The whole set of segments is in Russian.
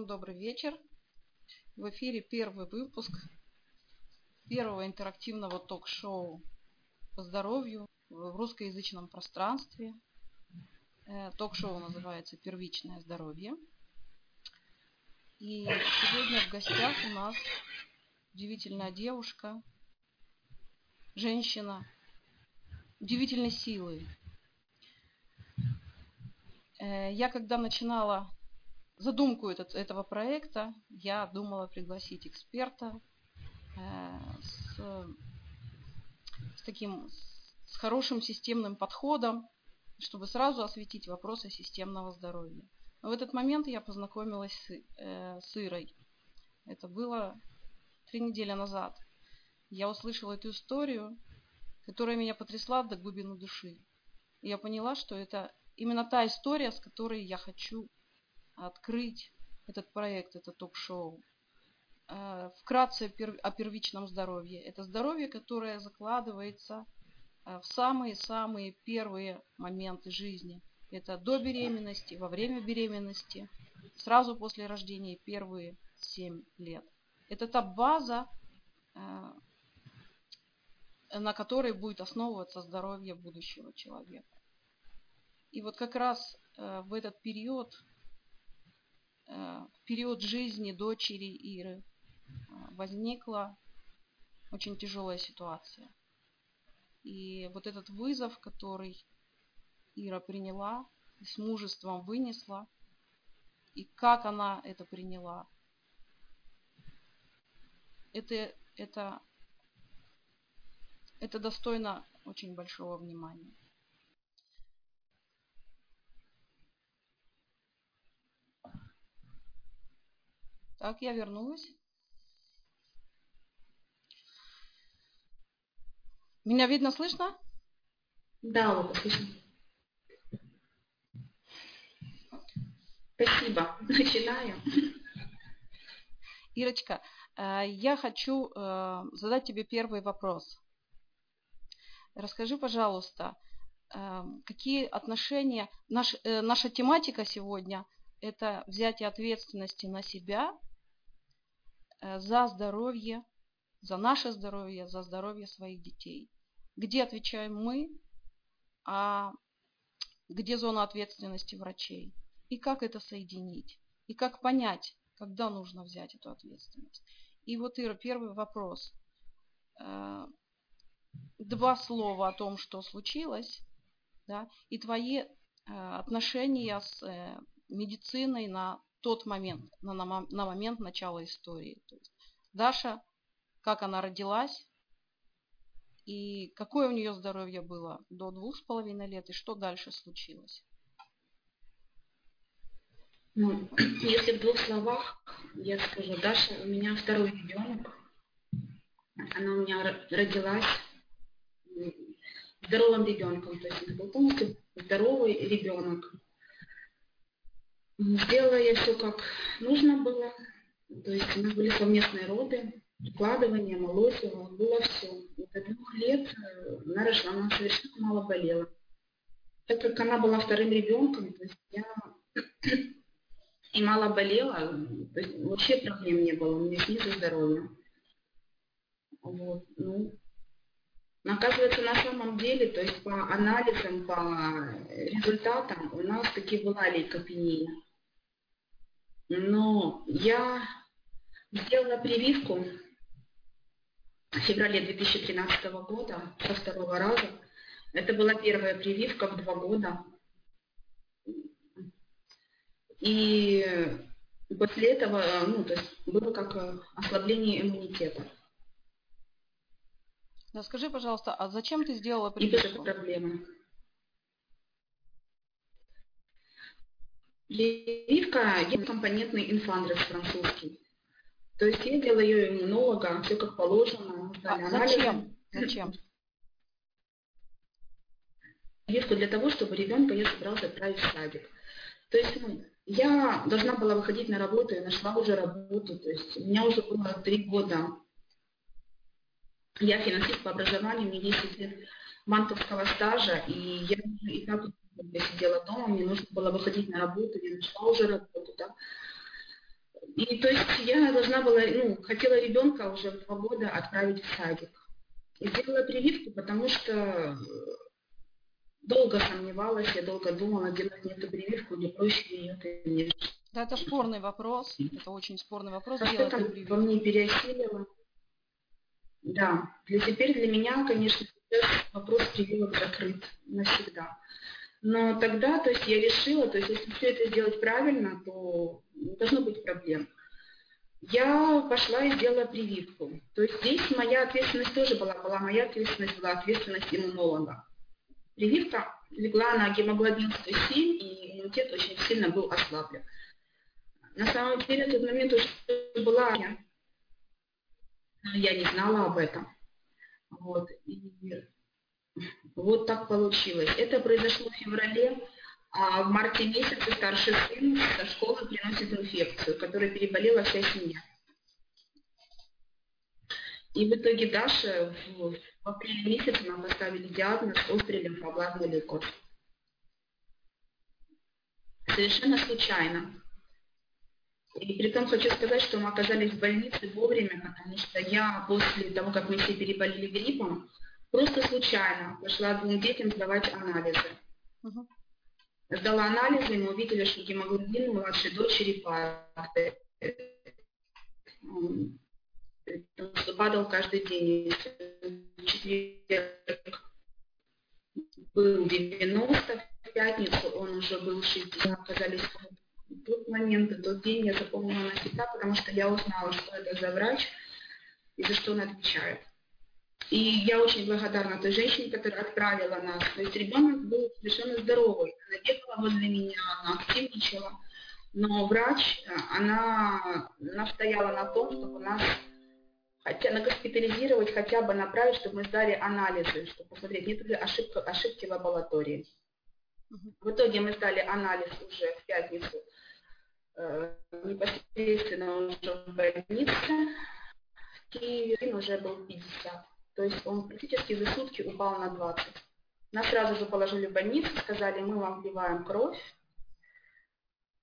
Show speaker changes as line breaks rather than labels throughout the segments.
Всем добрый вечер. В эфире первый выпуск первого интерактивного ток-шоу по здоровью в русскоязычном пространстве. Э, ток-шоу называется «Первичное здоровье». И сегодня в гостях у нас удивительная девушка, женщина, удивительной силы. Э, я когда начинала задумку этот, этого проекта, я думала пригласить эксперта э, с, с таким с хорошим системным подходом, чтобы сразу осветить вопросы системного здоровья. Но в этот момент я познакомилась с, э, с Ирой. Это было три недели назад. Я услышала эту историю, которая меня потрясла до глубины души. И я поняла, что это именно та история, с которой я хочу открыть этот проект, это ток-шоу. Э, вкратце о первичном здоровье. Это здоровье, которое закладывается э, в самые-самые первые моменты жизни. Это до беременности, во время беременности, сразу после рождения первые 7 лет. Это та база, э, на которой будет основываться здоровье будущего человека. И вот как раз в этот период в период жизни дочери Иры э, возникла очень тяжелая ситуация. И вот этот вызов, который Ира приняла, с мужеством вынесла, и как она это приняла, это, это, это достойно очень большого внимания. Так, я вернулась. Меня видно, слышно?
Да, Лока, слышно. Спасибо. Начинаю.
Ирочка, э, я хочу э, задать тебе первый вопрос. Расскажи, пожалуйста, э, какие отношения... Наш, наша тематика сегодня – это взятие ответственности на себя за здоровье, за наше здоровье, за здоровье своих детей. Где отвечаем мы, а где зона ответственности врачей. И как это соединить. И как понять, когда нужно взять эту ответственность. И вот, Ира, первый вопрос. Э, два слова о том, что случилось, да, и твои э, отношения с медициной на тот момент, на, на, на момент начала истории. То есть Даша, как она родилась, и какое у нее здоровье было до двух с половиной лет, и что дальше случилось?
Ну, если в двух словах, я скажу, Даша у меня второй ребенок. Она у меня родилась здоровым ребенком, то есть это был полностью здоровый ребенок. Сделала я все как нужно было. То есть у нас были совместные роды, прикладывание, молочево, было все. И до двух лет э, она рожала, она совершенно мало болела. Так как она была вторым ребенком, то есть я и мало болела, то есть вообще проблем не было, у меня снизу здоровья. Вот, ну, оказывается, на самом деле, то есть по анализам, по результатам у нас таки была лейкопения. Но я сделала прививку в феврале 2013 года со второго раза. Это была первая прививка в два года. И после этого, ну, то есть было как ослабление иммунитета.
Да, скажи, пожалуйста, а зачем ты сделала прививку? И без проблемы.
Прививка – компонентный инфандрес французский. То есть я делаю ее иммунолога, все как положено.
А зачем? Зачем?
Прививку для того, чтобы ребенка я собрался отправить в садик. То есть ну, я должна была выходить на работу, я нашла уже работу. То есть у меня уже было три года. Я финансист по образованию, мне 10 лет банковского стажа, и я и так я сидела дома, мне нужно было выходить на работу, я нашла уже работу, да. И то есть я должна была, ну, хотела ребенка уже в два года отправить в садик. И сделала прививку, потому что долго сомневалась, я долго думала, делать мне эту прививку или проще ее
нет. Да, это спорный вопрос, это очень спорный вопрос.
А что там во мне переосилило? Да, для теперь для меня, конечно, вопрос прививок закрыт навсегда. Но тогда, то есть я решила, то есть если все это сделать правильно, то не должно быть проблем. Я пошла и сделала прививку. То есть здесь моя ответственность тоже была, была моя ответственность, была ответственность иммунолога. Прививка легла на гемоглобин 107, и иммунитет очень сильно был ослаблен. На самом деле, в тот момент уже была я, но я не знала об этом. Вот. И вот так получилось. Это произошло в феврале, а в марте месяце старший сын со школы приносит инфекцию, которой переболела вся семья. И в итоге Даша в, в апреле месяце нам поставили диагноз острый лимфобластный лейкоз. Совершенно случайно. И при том хочу сказать, что мы оказались в больнице вовремя, потому что я после того, как мы все переболели гриппом, просто случайно пошла двум детям сдавать анализы. Угу. Сдала анализы, и мы увидели, что гемоглобин младшей дочери падает. Что падал каждый день. В четверг был 90, в пятницу он уже был 60. Оказались в тот момент, тот день я запомнила навсегда, потому что я узнала, что это за врач и за что он отвечает. И я очень благодарна той женщине, которая отправила нас. То есть ребенок был совершенно здоровый. Она бегала возле меня, она активничала. Но врач, она настояла на том, чтобы нас хотя на госпитализировать, хотя бы направить, чтобы мы сдали анализы, чтобы посмотреть, нет ли ошибки, ошибки в лаборатории. В итоге мы сдали анализ уже в пятницу э, непосредственно уже в больнице. В Киеве уже был 50. То есть он практически за сутки упал на 20. Нас сразу же положили в больницу, сказали, мы вам вливаем кровь.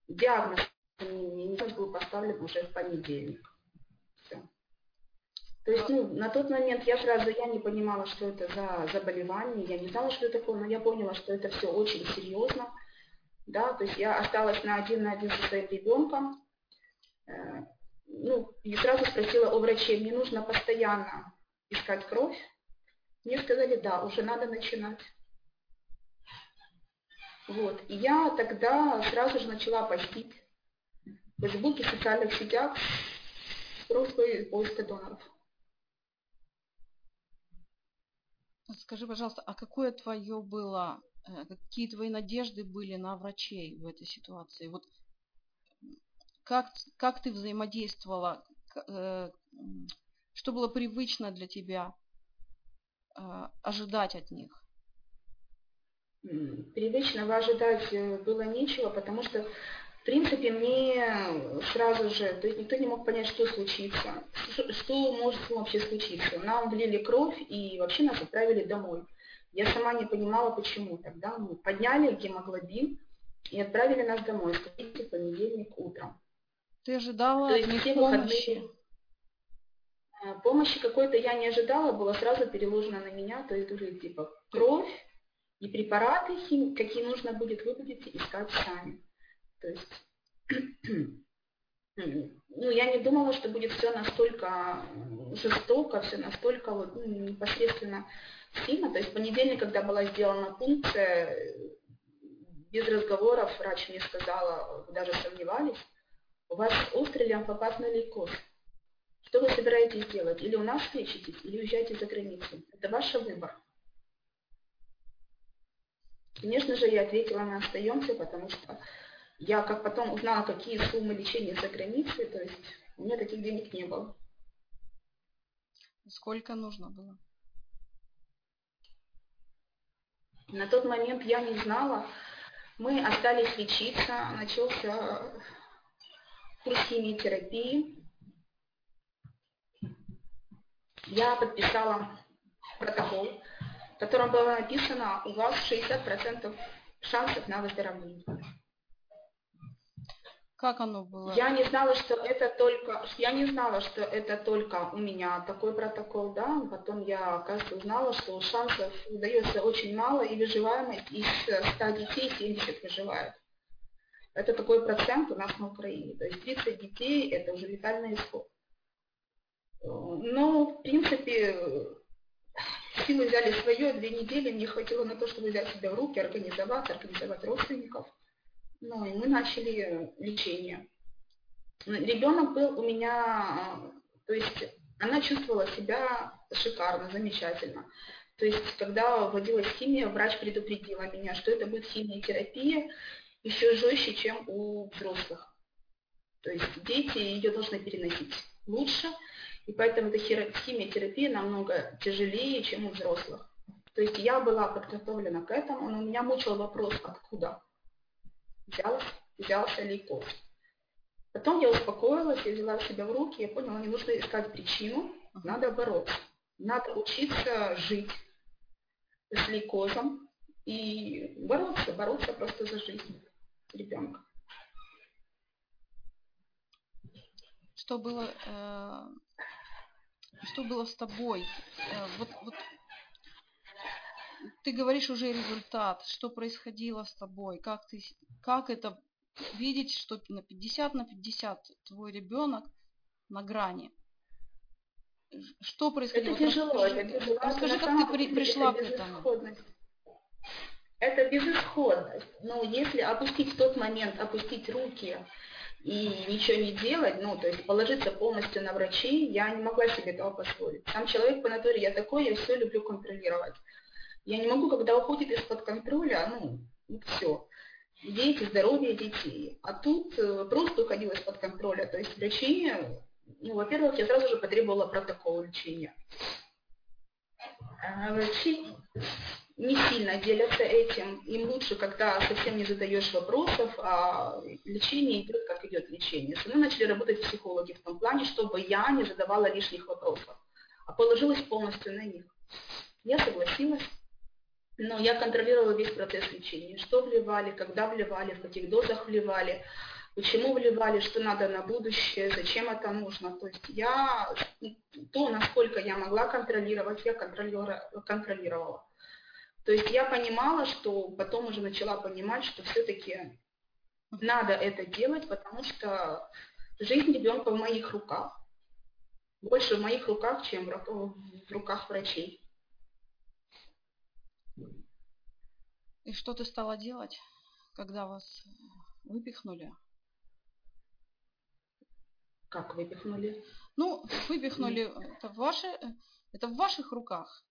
Диагноз не был поставлен уже в понедельник. Все. То есть ну, на тот момент я сразу я не понимала, что это за заболевание, я не знала, что это такое, но я поняла, что это все очень серьезно. Да, то есть я осталась на один на один со своим ребенком. Э, ну, и сразу спросила у врачей, мне нужно постоянно искать кровь. Мне сказали, да, уже надо начинать. Вот. И я тогда сразу же начала постить в Фейсбуке, в социальных сетях с просьбой поиска доноров.
Скажи, пожалуйста, а какое твое было, э, какие твои надежды были на врачей в этой ситуации? Вот как, как ты взаимодействовала, э, что было привычно для тебя э, ожидать от них?
Привычного ожидать э, было нечего, потому что, в принципе, мне сразу же, то есть никто не мог понять, что случится, что, может вообще случиться. Нам влили кровь и вообще нас отправили домой. Я сама не понимала, почему. Тогда мы подняли гемоглобин и отправили нас домой, скажите, в понедельник утром.
Ты ожидала от них помощи? Выходные...
А, помощи какой-то я не ожидала, было сразу переложено на меня, то есть уже типа кровь и препараты, какие нужно будет, вы будете искать сами. То есть, ну, я не думала, что будет все настолько жестоко, все настолько вот, ну, непосредственно сильно. То есть в понедельник, когда была сделана пункция, без разговоров врач мне сказала, даже сомневались, у вас острый лимфопатный лейкоз. Что вы собираетесь делать? Или у нас лечитесь, или уезжаете за границу. Это ваш выбор. Конечно же, я ответила, мы остаемся, потому что я как потом узнала, какие суммы лечения за границей, то есть у меня таких денег не было.
Сколько нужно было?
На тот момент я не знала. Мы остались лечиться, начался курс химиотерапии я подписала протокол, в котором было написано, у вас 60% шансов на выздоровление.
Как оно было?
Я не знала, что это только, я не знала, что это только у меня такой протокол, да. Потом я, оказывается, узнала, что шансов удается очень мало, и выживаемость из 100 детей 70 выживают. Это такой процент у нас на Украине. То есть 30 детей – это уже летальный исход. Но, в принципе, силы взяли свое, две недели мне хватило на то, чтобы взять себя в руки, организовать, организовать родственников. Ну и мы начали лечение. Ребенок был у меня, то есть она чувствовала себя шикарно, замечательно. То есть, когда вводилась химия, врач предупредила меня, что это будет химиотерапия еще жестче, чем у взрослых. То есть дети ее должны переносить лучше, и поэтому эта химиотерапия намного тяжелее, чем у взрослых. То есть я была подготовлена к этому, но меня мучил вопрос, откуда взялся, взялся лейкоз. Потом я успокоилась, я взяла себя в руки, я поняла, не нужно искать причину, надо бороться. Надо учиться жить с лейкозом и бороться, бороться просто за жизнь ребенка.
Что было, э, что было с тобой? Э, вот, вот ты говоришь уже результат, что происходило с тобой, как ты, как это видеть, что на 50 на 50 твой ребенок на грани. Что происходило?
Это тяжело, расскажи, это тяжело.
Расскажи, как ты при, пришла к этому.
Это безысходность. Но если опустить в тот момент, опустить руки и ничего не делать, ну, то есть положиться полностью на врачей, я не могла себе этого позволить. Сам человек по натуре, я такой, я все люблю контролировать. Я не могу, когда уходит из-под контроля, ну, ну все, дети, здоровье детей. А тут э, просто уходило из-под контроля. То есть лечение, ну, во-первых, я сразу же потребовала протокол лечения. А врачи не сильно делятся этим. Им лучше, когда совсем не задаешь вопросов, а лечение идет, как идет лечение. Со мной начали работать психологи в том плане, чтобы я не задавала лишних вопросов, а положилась полностью на них. Я согласилась. Но я контролировала весь процесс лечения. Что вливали, когда вливали, в каких дозах вливали, почему вливали, что надо на будущее, зачем это нужно. То есть я то, насколько я могла контролировать, я контролировала. То есть я понимала, что потом уже начала понимать, что все-таки надо это делать, потому что жизнь ребенка в моих руках. Больше в моих руках, чем в руках врачей.
И что ты стала делать, когда вас выпихнули?
Как выпихнули?
Ну, выпихнули, это, ваши, это в ваших руках.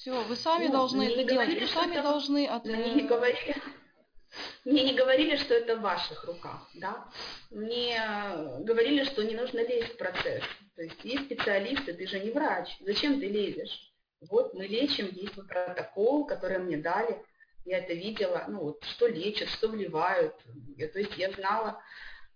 Все, вы сами ну, должны это говорили, делать, вы сами это... должны... От...
Мне не говорили, мне не говорили, что это в ваших руках, да. Мне говорили, что не нужно лезть в процесс. То есть есть специалисты, ты же не врач, зачем ты лезешь? Вот мы лечим, есть протокол, который мне дали я это видела, ну вот, что лечат, что вливают, то есть я знала,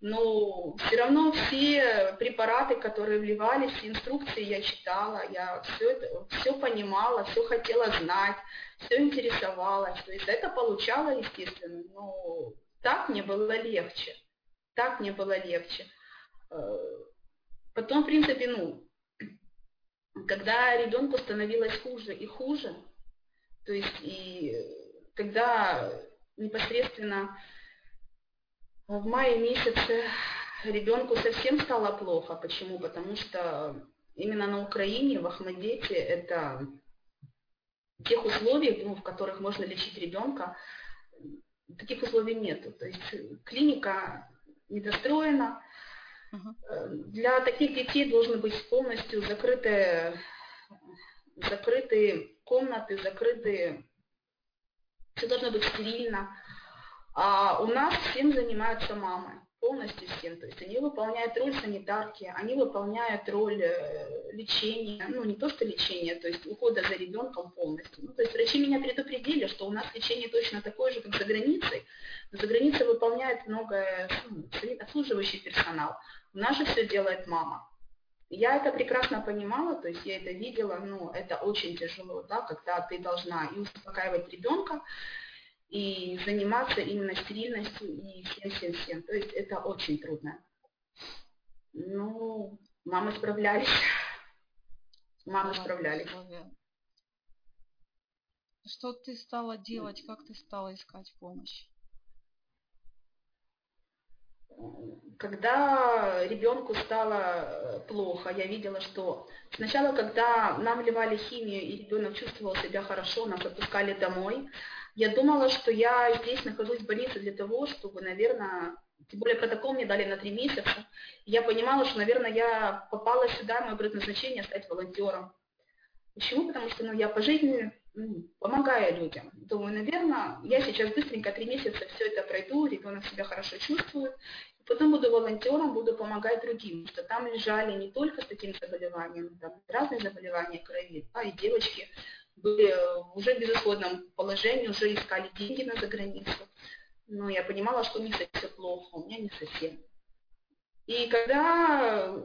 но все равно все препараты, которые вливались, инструкции я читала, я все это, все понимала, все хотела знать, все интересовалась, то есть это получала, естественно, но так мне было легче, так мне было легче. Э, потом, в принципе, ну, когда ребенку становилось хуже и хуже, то есть и когда непосредственно в мае месяце ребенку совсем стало плохо. Почему? Потому что именно на Украине, в Ахмадете, это тех условий, ну, в которых можно лечить ребенка, таких условий нет. То есть клиника недостроена. Uh-huh. Для таких детей должны быть полностью закрытые, закрытые комнаты, закрытые все должно быть стерильно. А у нас всем занимаются мамы, полностью всем. То есть они выполняют роль санитарки, они выполняют роль э, лечения, ну не то что лечения, то есть ухода за ребенком полностью. Ну, то есть врачи меня предупредили, что у нас лечение точно такое же, как за границей. Но за границей выполняет много ну, обслуживающий персонал. У нас же все делает мама. Я это прекрасно понимала, то есть я это видела, но это очень тяжело, да, когда ты должна и успокаивать ребенка, и заниматься именно стерильностью и всем-всем-всем. То есть это очень трудно. Ну, мамы справлялись. Мамы справлялись.
Что ты стала делать? Как ты стала искать помощь?
Когда ребенку стало э, плохо, я видела, что сначала, когда нам вливали химию, и ребенок чувствовал себя хорошо, нас отпускали домой, я думала, что я здесь нахожусь в больнице для того, чтобы, наверное, тем более протокол мне дали на три месяца. Я понимала, что, наверное, я попала сюда, мое предназначение стать волонтером. Почему? Потому что ну, я по жизни ну, помогаю людям. Думаю, наверное, я сейчас быстренько три месяца все это пройду, ребенок себя хорошо чувствует, и потом буду волонтером, буду помогать другим, что там лежали не только с таким заболеванием, там разные заболевания крови, а и девочки были уже в безысходном положении, уже искали деньги на заграницу. Но я понимала, что у них все плохо, у меня не совсем. И когда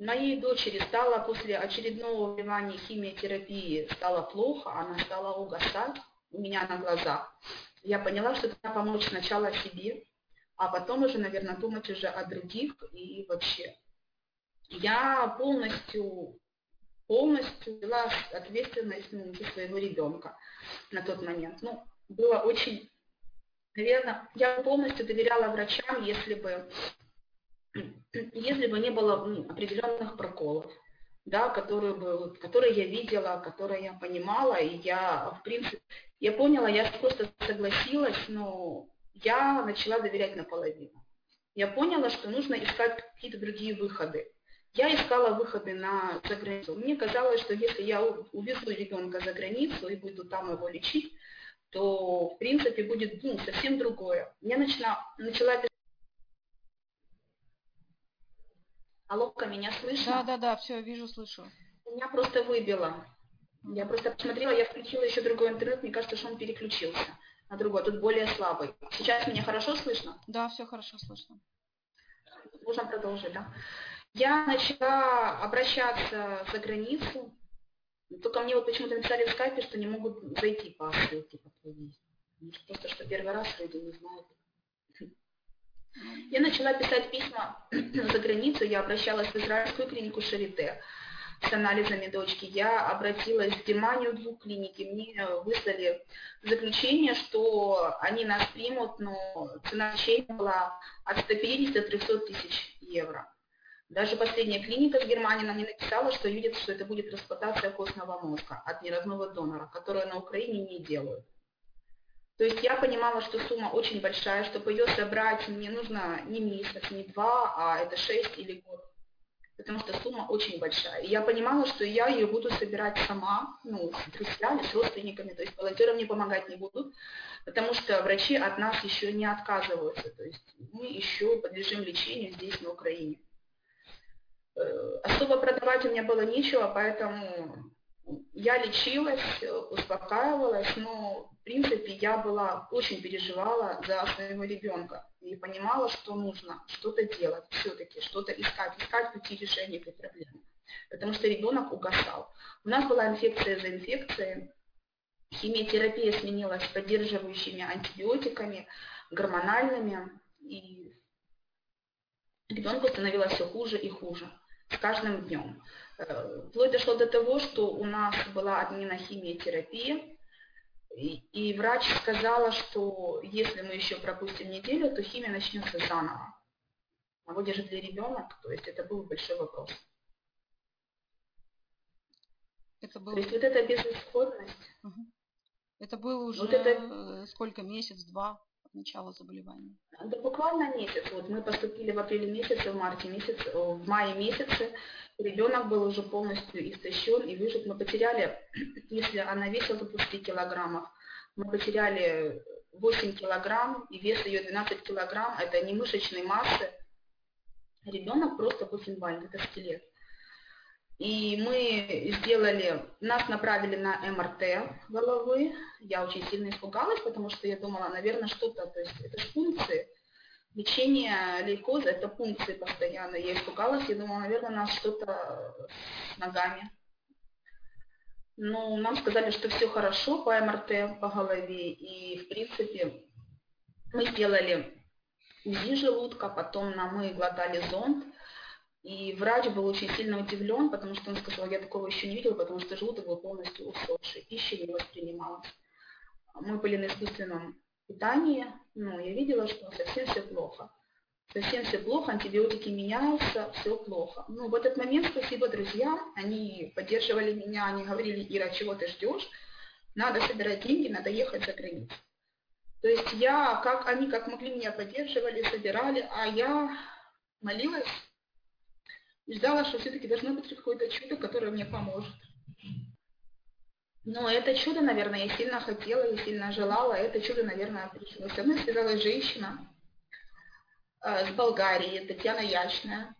Моей дочери стало после очередного вливания химиотерапии стало плохо, она стала угасать у меня на глазах. Я поняла, что надо помочь сначала себе, а потом уже, наверное, думать уже о других и вообще. Я полностью, полностью взяла ответственность ну, за своего ребенка на тот момент. Ну, было очень, наверное, я полностью доверяла врачам, если бы если бы не было ну, определенных проколов, да, которые, бы, которые я видела, которые я понимала, и я, в принципе, я поняла, я просто согласилась, но я начала доверять наполовину. Я поняла, что нужно искать какие-то другие выходы. Я искала выходы на за границу. Мне казалось, что если я увезу ребенка за границу и буду там его лечить, то в принципе будет ну, совсем другое. Я начала, начала Алло, меня слышно?
Да, да, да, все, вижу, слышу.
Меня просто выбило. Я просто посмотрела, я включила еще другой интернет, мне кажется, что он переключился на другой, тут более слабый. Сейчас меня хорошо слышно?
Да, все хорошо слышно.
Можно продолжить, да? Я начала обращаться за границу, только мне вот почему-то написали в скайпе, что не могут зайти по ссылке по твоей. Просто что первый раз люди не знают. Я начала писать письма за границу, я обращалась в израильскую клинику Шарите с анализами дочки. Я обратилась в Германию, в двух клиники, мне выслали заключение, что они нас примут, но цена лечения была от 150 до 300 тысяч евро. Даже последняя клиника в Германии нам не написала, что видит, что это будет трансплантация костного мозга от неродного донора, которую на Украине не делают. То есть я понимала, что сумма очень большая, чтобы ее собрать мне нужно не месяц, не два, а это шесть или год. Потому что сумма очень большая. И я понимала, что я ее буду собирать сама, ну, с друзьями, с родственниками, то есть волонтерам мне помогать не будут, потому что врачи от нас еще не отказываются. То есть мы еще подлежим лечению здесь, на Украине. Э, особо продавать у меня было нечего, поэтому я лечилась, успокаивалась, но в принципе я была очень переживала за своего ребенка и понимала, что нужно что-то делать все-таки, что-то искать, искать пути решения этой проблемы. Потому что ребенок угасал. У нас была инфекция за инфекцией, химиотерапия сменилась поддерживающими антибиотиками, гормональными, и ребенку становилось все хуже и хуже с каждым днем. Э, вплоть дошло до того, что у нас была отмена химиотерапия, и, и врач сказала, что если мы еще пропустим неделю, то химия начнется заново. А выдержит ли ребенок, то есть это был большой вопрос. Это был... То есть вот эта безысходность.
Угу. Это было уже вот это... сколько, месяц, два? Начала заболевания?
Да буквально месяц. Вот мы поступили в апреле месяце, в марте месяце, в мае месяце. Ребенок был уже полностью истощен и выжит. Мы потеряли, если она весила 20 килограммов, мы потеряли 8 килограмм, и вес ее 12 килограмм, это не мышечной массы. Ребенок просто бухенвальд, это скелет. И мы сделали, нас направили на МРТ головы. Я очень сильно испугалась, потому что я думала, наверное, что-то, то есть это же функции. Лечение лейкоза – это функции постоянно. Я испугалась, я думала, наверное, у нас что-то с ногами. Ну, нам сказали, что все хорошо по МРТ, по голове, и, в принципе, мы сделали УЗИ желудка, потом нам мы глотали зонд, и врач был очень сильно удивлен, потому что он сказал, я такого еще не видел, потому что желудок был полностью усохший, пища не воспринималась. Мы были на искусственном питании, но я видела, что совсем все плохо. Совсем все плохо, антибиотики меняются, все плохо. Ну, в этот момент, спасибо друзьям, они поддерживали меня, они говорили, Ира, чего ты ждешь? Надо собирать деньги, надо ехать за границу. То есть я, как они как могли меня поддерживали, собирали, а я молилась и ждала, что все-таки должно быть какое-то чудо, которое мне поможет. Но это чудо, наверное, я сильно хотела и сильно желала, это чудо, наверное, пришло. Со мной связалась женщина э, с Болгарии, Татьяна Ячная.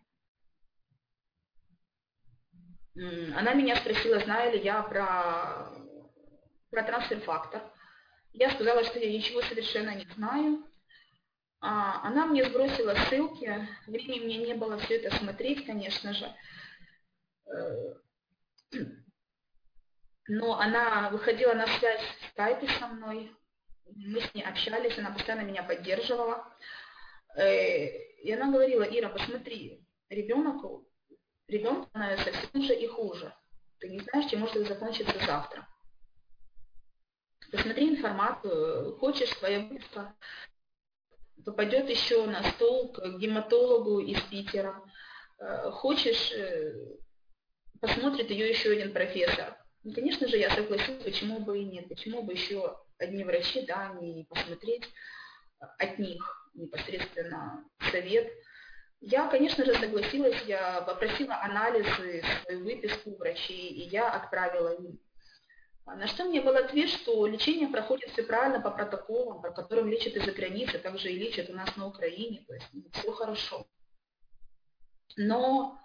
Она меня спросила, знаю ли я про, про трансфер-фактор. Я сказала, что я ничего совершенно не знаю. А, она мне сбросила ссылки, времени мне не было все это смотреть, конечно же. Э, но она выходила на связь в скайпе со мной, мы с ней общались, она постоянно меня поддерживала. Э, и она говорила, Ира, посмотри, ребенок, ребенку становится все хуже и хуже. Ты не знаешь, чем может закончиться завтра. Посмотри информацию, хочешь, твоя быстро попадет еще на стол к гематологу из Питера. Э, хочешь, э, посмотрит ее еще один профессор. Ну, конечно же, я согласилась, почему бы и нет, почему бы еще одни врачи, да, не посмотреть от них непосредственно совет. Я, конечно же, согласилась, я попросила анализы, свою выписку врачей, и я отправила им. А на что мне был ответ, что лечение проходит все правильно по протоколам, по которым лечат из-за границы, также и лечат у нас на Украине, то есть ну, все хорошо. Но,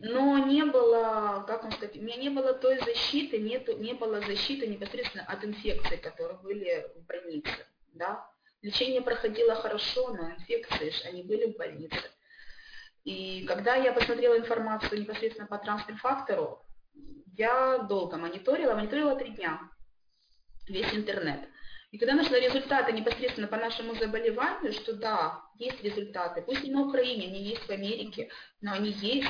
но не было, как вам сказать, у меня не было той защиты, нету, не было защиты непосредственно от инфекций, которые были в больнице. Да? Лечение проходило хорошо, но инфекции, они были в больнице. И когда я посмотрела информацию непосредственно по трансфер-фактору, я долго мониторила, мониторила три дня весь интернет. И когда нашла результаты непосредственно по нашему заболеванию, что да, есть результаты, пусть не на Украине, они есть в Америке, но они есть.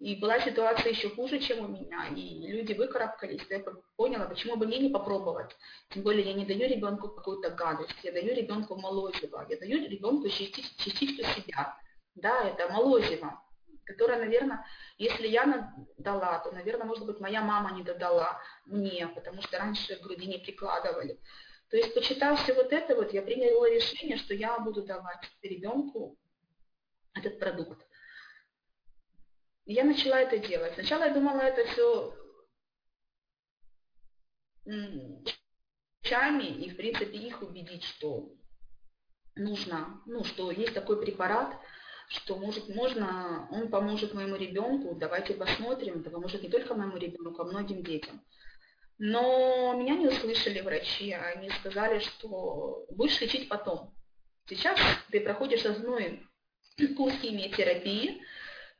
И была ситуация еще хуже, чем у меня, и люди выкарабкались, я поняла, почему бы мне не попробовать. Тем более я не даю ребенку какую-то гадость, я даю ребенку молозиво, я даю ребенку частичку себя. Да, это молозиво которая, наверное, если я дала, то, наверное, может быть, моя мама не додала мне, потому что раньше груди не прикладывали. То есть, почитав все вот это, вот я приняла решение, что я буду давать ребенку этот продукт. Я начала это делать. Сначала я думала, это все чами и, в принципе, их убедить, что нужно, ну, что есть такой препарат, что может, можно, он поможет моему ребенку, давайте посмотрим, это поможет не только моему ребенку, а многим детям. Но меня не услышали врачи, они сказали, что будешь лечить потом. Сейчас ты проходишь основной курс химиотерапии,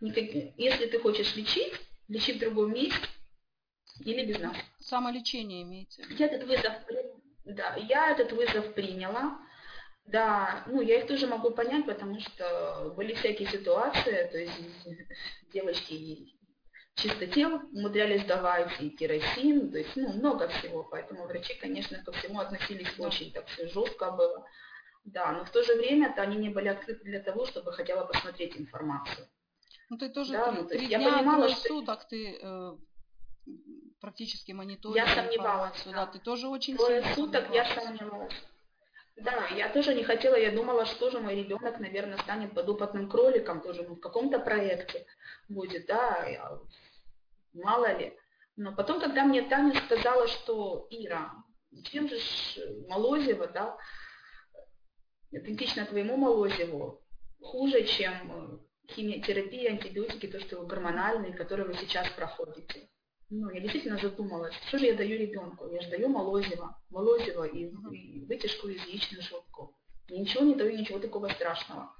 если ты хочешь лечить, лечи в другом месте или без нас.
Самолечение имеется.
Я этот вызов, да, я этот вызов приняла. Да, ну я их тоже могу понять, потому что были всякие ситуации, то есть девочки чистотел умудрялись давать и керосин, то есть ну, много всего, поэтому врачи, конечно, ко всему относились очень так все жестко было. Да, но в то же время-то они не были открыты для того, чтобы хотя бы посмотреть информацию.
Ну ты тоже да, три, ну, то есть три дня, я понимала, что... суток ты э, практически мониторила
Я сомневалась,
да. да. Ты тоже очень
Трое суток я сомневалась. Да, я тоже не хотела, я думала, что же мой ребенок, наверное, станет подопытным кроликом, тоже ну, в каком-то проекте будет, да, я, мало ли. Но потом, когда мне Таня сказала, что Ира, чем же Молозева, да, идентично твоему Молозеву, хуже, чем химиотерапия, антибиотики, то, что гормональные, которые вы сейчас проходите ну, я действительно задумалась, что же я даю ребенку? Я же даю молозиво, молозиво и, и вытяжку из яичных желтков. Я ничего не даю, ничего такого страшного.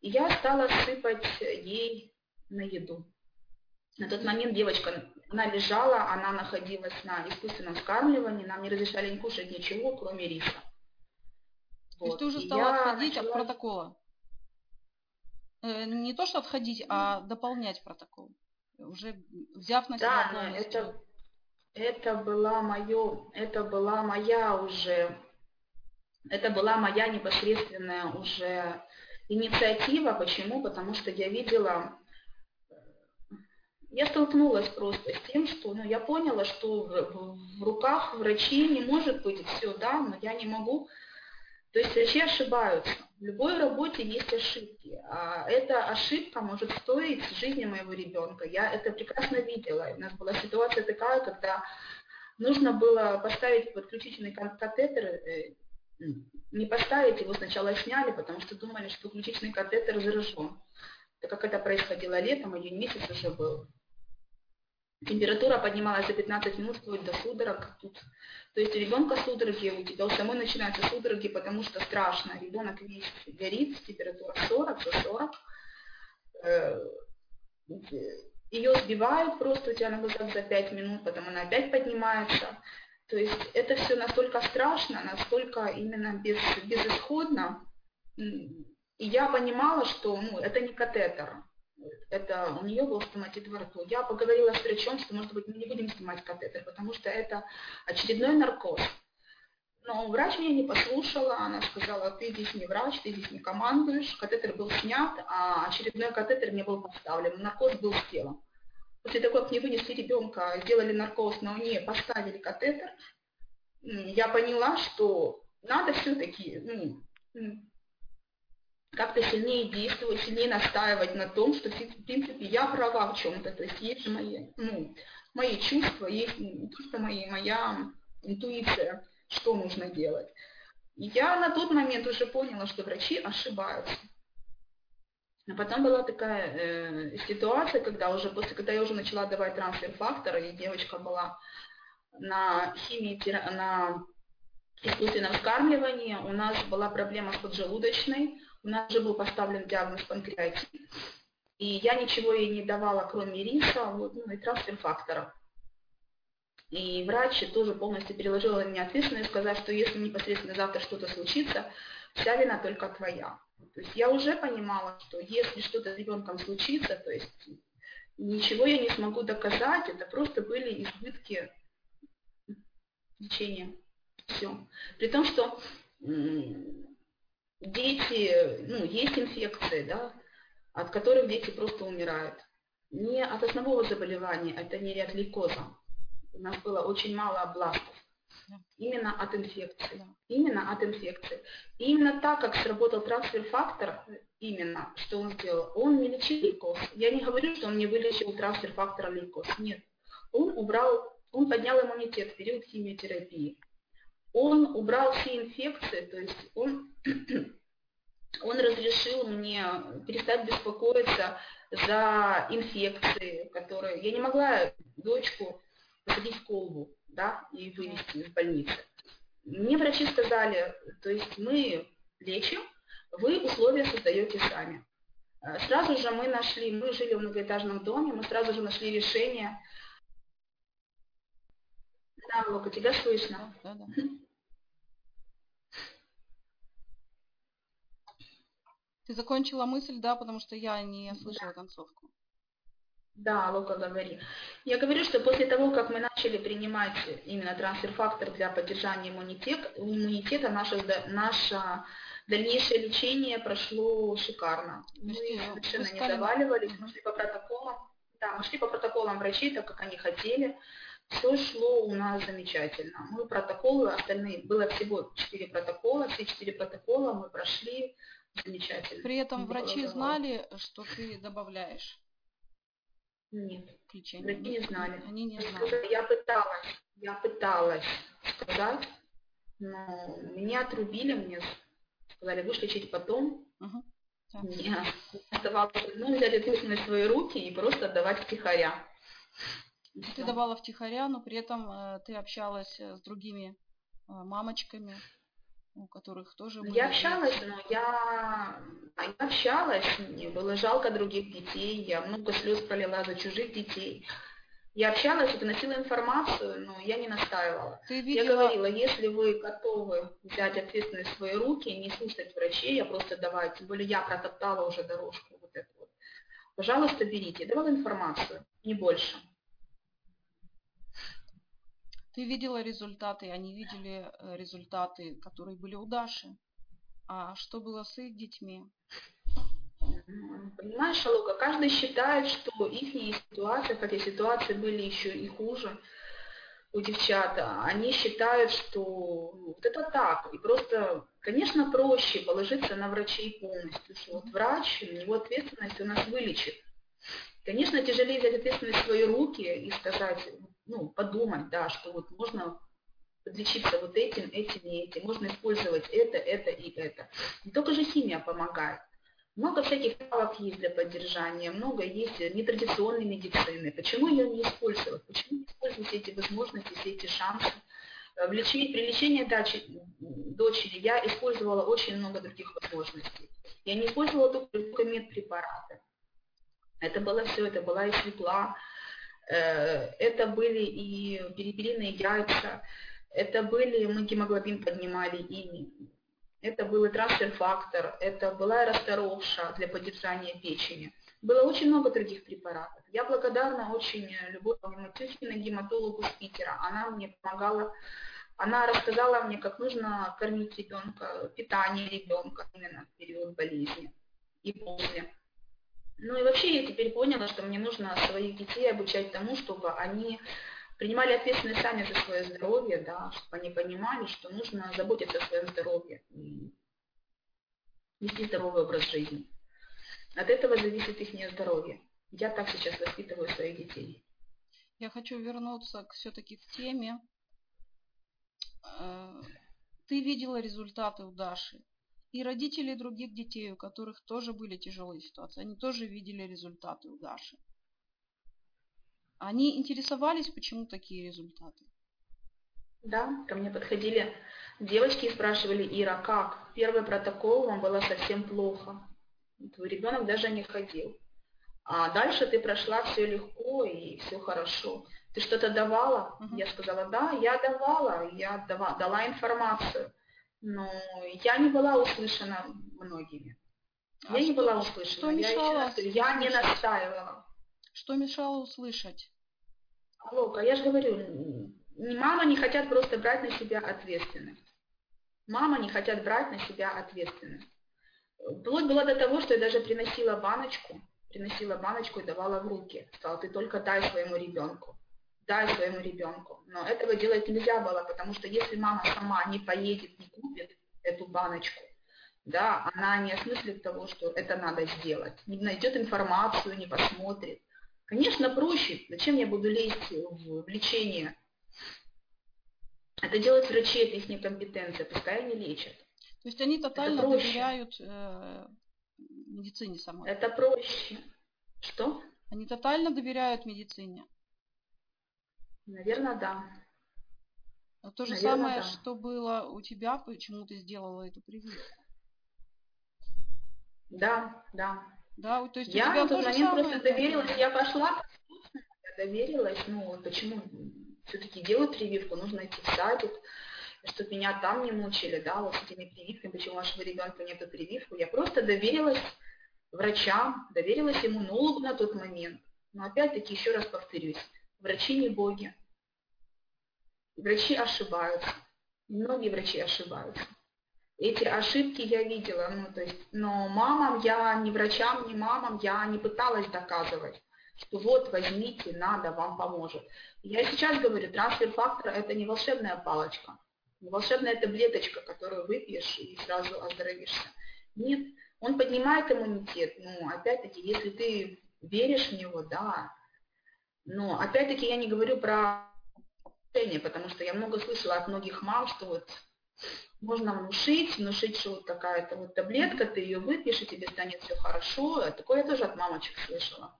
И я стала сыпать ей на еду. На тот момент девочка Она лежала, она находилась на искусственном вскармливании, нам не разрешали не кушать ничего, кроме риса.
То есть ты уже стала отходить начала... от протокола? Э, не то, что отходить, а дополнять протокол. Уже взяв на себя
да, полностью. это, это была моё, это была моя уже, это была моя непосредственная уже инициатива. Почему? Потому что я видела, я столкнулась просто с тем, что ну, я поняла, что в, в руках врачей не может быть все, да, но я не могу то есть врачи ошибаются. В любой работе есть ошибки. А эта ошибка может стоить жизни моего ребенка. Я это прекрасно видела. У нас была ситуация такая, когда нужно было поставить подключительный катетер, э, не поставить, его сначала сняли, потому что думали, что подключительный катетер заражен. Так как это происходило летом, июнь месяц уже был. Температура поднималась за 15 минут вплоть до судорог. Тут. То есть у ребенка судороги, у тебя у самой начинаются судороги, потому что страшно. Ребенок весь горит, температура 40, за 40. Ее сбивают просто у тебя на глазах за 5 минут, потом она опять поднимается. То есть это все настолько страшно, настолько именно без, безысходно. И я понимала, что ну, это не катетер это у нее был стоматит во рту. Я поговорила с врачом, что, может быть, мы не будем снимать катетер, потому что это очередной наркоз. Но врач меня не послушала, она сказала, ты здесь не врач, ты здесь не командуешь. Катетер был снят, а очередной катетер не был поставлен, наркоз был сделан. После того, как мне вынесли ребенка, сделали наркоз, но не поставили катетер, я поняла, что надо все-таки ну, как-то сильнее действовать, сильнее настаивать на том, что, в принципе, я права в чем-то. То есть есть мои, ну, мои чувства, есть не просто мои, моя интуиция, что нужно делать. Я на тот момент уже поняла, что врачи ошибаются. А потом была такая э, ситуация, когда уже после, когда я уже начала давать трансфер фактора, и девочка была на химии, на искусственном вскармливании, у нас была проблема с поджелудочной, у нас уже был поставлен диагноз панкреатит, и я ничего ей не давала, кроме риса вот, ну, и трансфер фактора. И врач тоже полностью переложил на меня ответственность, сказав, что если непосредственно завтра что-то случится, вся вина только твоя. То есть я уже понимала, что если что-то с ребенком случится, то есть ничего я не смогу доказать, это просто были избытки лечения. Все. При том, что дети, ну, есть инфекции, да, от которых дети просто умирают. Не от основного заболевания, это не ряд лейкоза. У нас было очень мало областов. Именно от инфекции. Именно от инфекции. И именно так, как сработал трансфер-фактор, именно, что он сделал, он не лечил лейкоз. Я не говорю, что он не вылечил трансфер-фактора лейкоз. Нет. Он убрал, он поднял иммунитет в период химиотерапии он убрал все инфекции, то есть он, он разрешил мне перестать беспокоиться за инфекции, которые... Я не могла дочку посадить в колбу да, и вывести из больницы. Мне врачи сказали, то есть мы лечим, вы условия создаете сами. Сразу же мы нашли, мы жили в многоэтажном доме, мы сразу же нашли решение да, Лока, тебя слышно. Да, да.
Ты закончила мысль, да, потому что я не слышала концовку.
Да, Лука, говори. Я говорю, что после того, как мы начали принимать именно трансфер-фактор для поддержания иммунитета, иммунитета наше, наше дальнейшее лечение прошло шикарно. Мы совершенно не заваливались, мы шли по протоколам. Да, мы шли по протоколам врачей, так как они хотели все шло у нас замечательно. Мы протоколы, остальные, было всего 4 протокола, все 4 протокола мы прошли замечательно.
При этом врачи знали, что ты добавляешь?
Нет, врачи не знали. Они не знали. Я пыталась, я пыталась сказать, но меня отрубили, мне сказали, будешь лечить потом. Угу. Мне оставалось ну, взять ответственность в свои руки и просто отдавать втихаря.
Ты давала втихаря, но при этом э, ты общалась э, с другими э, мамочками, у которых тоже
были... Я общалась, но я, я общалась, мне было жалко других детей, я много слез пролила за чужих детей. Я общалась и доносила информацию, но я не настаивала.
Ты видела...
Я говорила, если вы готовы взять ответственность в свои руки, не слушать врачей, я просто давать, тем более я протоптала уже дорожку вот эту вот. Пожалуйста, берите. Я давала информацию, не больше.
Ты видела результаты, они видели э, результаты, которые были у Даши. А что было с их детьми?
Понимаешь, Алука, каждый считает, что их ситуация, хотя ситуации были еще и хуже у девчат, они считают, что вот это так. И просто, конечно, проще положиться на врачей полностью, что вот врач, его ответственность у нас вылечит. Конечно, тяжелее взять ответственность в свои руки и сказать, ну, подумать, да, что вот можно подлечиться вот этим, этим и этим, можно использовать это, это и это. Не только же химия помогает. Много всяких травок есть для поддержания, много есть нетрадиционной медицины. Почему ее не использовать? Почему не использовать эти возможности, все эти шансы? Э, в лечении, при лечении дачи, дочери я использовала очень много других возможностей. Я не использовала только медпрепараты. Это было все, это была и свекла, это были и перепелиные яйца, это были, мы гемоглобин поднимали ими, это был и трансфер-фактор, это была расторовша для поддержания печени. Было очень много других препаратов. Я благодарна очень Любови Матюхиной, гематологу с Питера. Она мне помогала, она рассказала мне, как нужно кормить ребенка, питание ребенка именно в период болезни и после. Ну и вообще я теперь поняла, что мне нужно своих детей обучать тому, чтобы они принимали ответственность сами за свое здоровье, да, чтобы они понимали, что нужно заботиться о своем здоровье и вести здоровый образ жизни. От этого зависит их здоровье. Я так сейчас воспитываю своих детей.
Я хочу вернуться все-таки к теме. Э, ты видела результаты у Даши. И родители других детей, у которых тоже были тяжелые ситуации, они тоже видели результаты у Даши. Они интересовались, почему такие результаты?
Да, ко мне подходили девочки и спрашивали, Ира, как? Первый протокол вам было совсем плохо. Твой ребенок даже не ходил. А дальше ты прошла все легко и все хорошо. Ты что-то давала? Uh-huh. Я сказала, да, я давала, я дала, дала информацию. Но я не была услышана многими. А я что, не была услышана. Что мешало? Я, я не настаивала.
Что мешало услышать?
Алока, я же говорю, мама не хотят просто брать на себя ответственность. Мама не хотят брать на себя ответственность. Вплоть было до того, что я даже приносила баночку, приносила баночку и давала в руки. Сказала, ты только дай своему ребенку, дай своему ребенку. Но этого делать нельзя было, потому что если мама сама не поедет, не купит эту баночку, да, она не осмыслит того, что это надо сделать, не найдет информацию, не посмотрит. Конечно, проще. Зачем я буду лезть в лечение? Это делают врачи, это их некомпетенция, пускай они лечат.
То есть они тотально доверяют э, медицине самой?
Это проще. Что?
Они тотально доверяют медицине?
Наверное, да.
Но то же Наверное, самое, да. что было у тебя, почему ты сделала эту прививку?
Да, да.
Да, то есть
я в тот момент просто доверилась, я пошла, я доверилась, ну, почему все-таки делать прививку, нужно идти в садик, чтобы меня там не мучили, да, вот с этими прививками, почему вашего ребенка нету прививку. Я просто доверилась врачам, доверилась иммунологу на тот момент. Но опять-таки, еще раз повторюсь, врачи не боги. Врачи ошибаются. Многие врачи ошибаются эти ошибки я видела, ну, то есть, но мамам я, ни врачам, ни мамам я не пыталась доказывать, что вот возьмите, надо, вам поможет. Я сейчас говорю, трансфер фактора это не волшебная палочка, не волшебная таблеточка, которую выпьешь и сразу оздоровишься. Нет, он поднимает иммунитет, ну, опять-таки, если ты веришь в него, да, но опять-таки я не говорю про потому что я много слышала от многих мам, что вот можно внушить, внушить, что вот такая-то вот таблетка, ты ее выпьешь, и тебе станет все хорошо. Такое я тоже от мамочек слышала.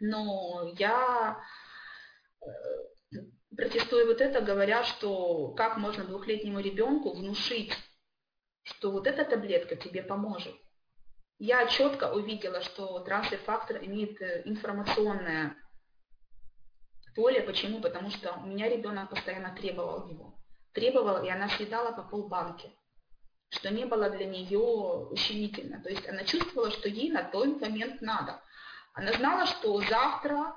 Но я э, протестую вот это, говоря, что как можно двухлетнему ребенку внушить, что вот эта таблетка тебе поможет. Я четко увидела, что трансфер-фактор имеет э, информационное поле. Почему? Потому что у меня ребенок постоянно требовал его. Требовал, и она съедала по полбанки что не было для нее ущемительно. То есть она чувствовала, что ей на тот момент надо. Она знала, что завтра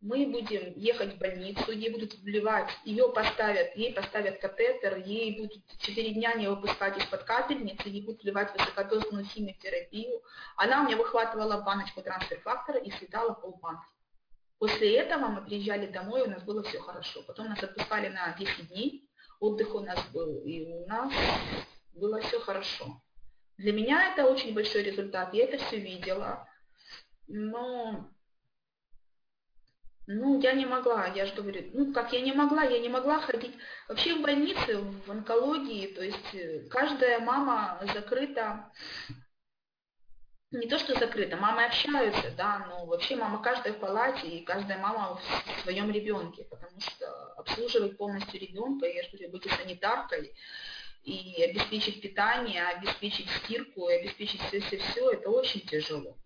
мы будем ехать в больницу, ей будут вливать, ее поставят, ей поставят катетер, ей будут 4 дня не выпускать из-под капельницы, ей будут вливать высокодозную химиотерапию. Она у меня выхватывала баночку трансфер-фактора и съедала полбанки. После этого мы приезжали домой, у нас было все хорошо. Потом нас отпускали на 10 дней, отдых у нас был, и у нас было все хорошо. Для меня это очень большой результат, я это все видела, но ну, я не могла, я же говорю, ну, как я не могла, я не могла ходить. Вообще в больнице, в онкологии, то есть э, каждая мама закрыта, не то, что закрыта, мамы общаются, да, но вообще мама каждая в палате, и каждая мама в своем ребенке, потому что обслуживать полностью ребенка, я же говорю, быть санитаркой, и обеспечить питание, обеспечить стирку, и обеспечить все-все-все, это очень тяжело.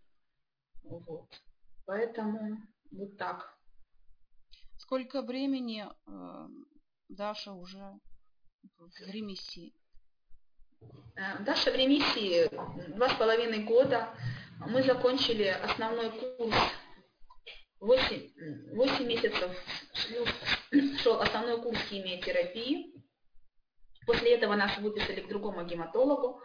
Вот. Поэтому вот так.
Сколько времени э, Даша уже в ремиссии?
Э, Даша в ремиссии два с половиной года. Мы закончили основной курс 8, 8 месяцев шел основной курс химиотерапии. После этого нас выписали к другому гематологу.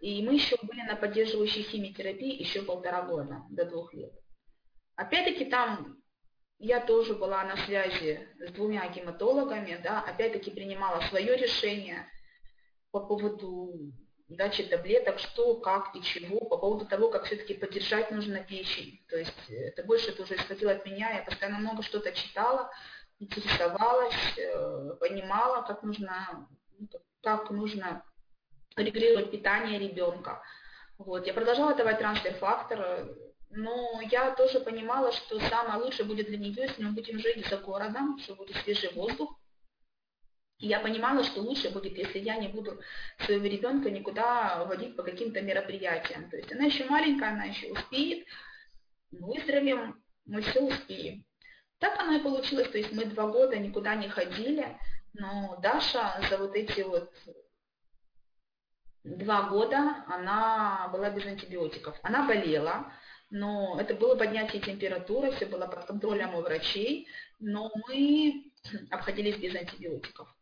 И мы еще были на поддерживающей химиотерапии еще полтора года, до двух лет. Опять-таки там я тоже была на связи с двумя гематологами, да, опять-таки принимала свое решение по поводу дачи таблеток, что, как и чего, по поводу того, как все-таки поддержать нужно печень. То есть это больше тоже исходило от меня, я постоянно много что-то читала, интересовалась, э, понимала, как нужно, как нужно регулировать питание ребенка. Вот. Я продолжала давать трансфер-фактор, но я тоже понимала, что самое лучшее будет для нее, если мы будем жить за городом, что будет свежий воздух. И я понимала, что лучше будет, если я не буду своего ребенка никуда водить по каким-то мероприятиям. То есть она еще маленькая, она еще успеет, выздоровеем, мы все успеем. Так оно и получилось, то есть мы два года никуда не ходили, но Даша за вот эти вот два года она была без антибиотиков. Она болела, но это было поднятие температуры, все было под контролем у врачей, но мы обходились без антибиотиков.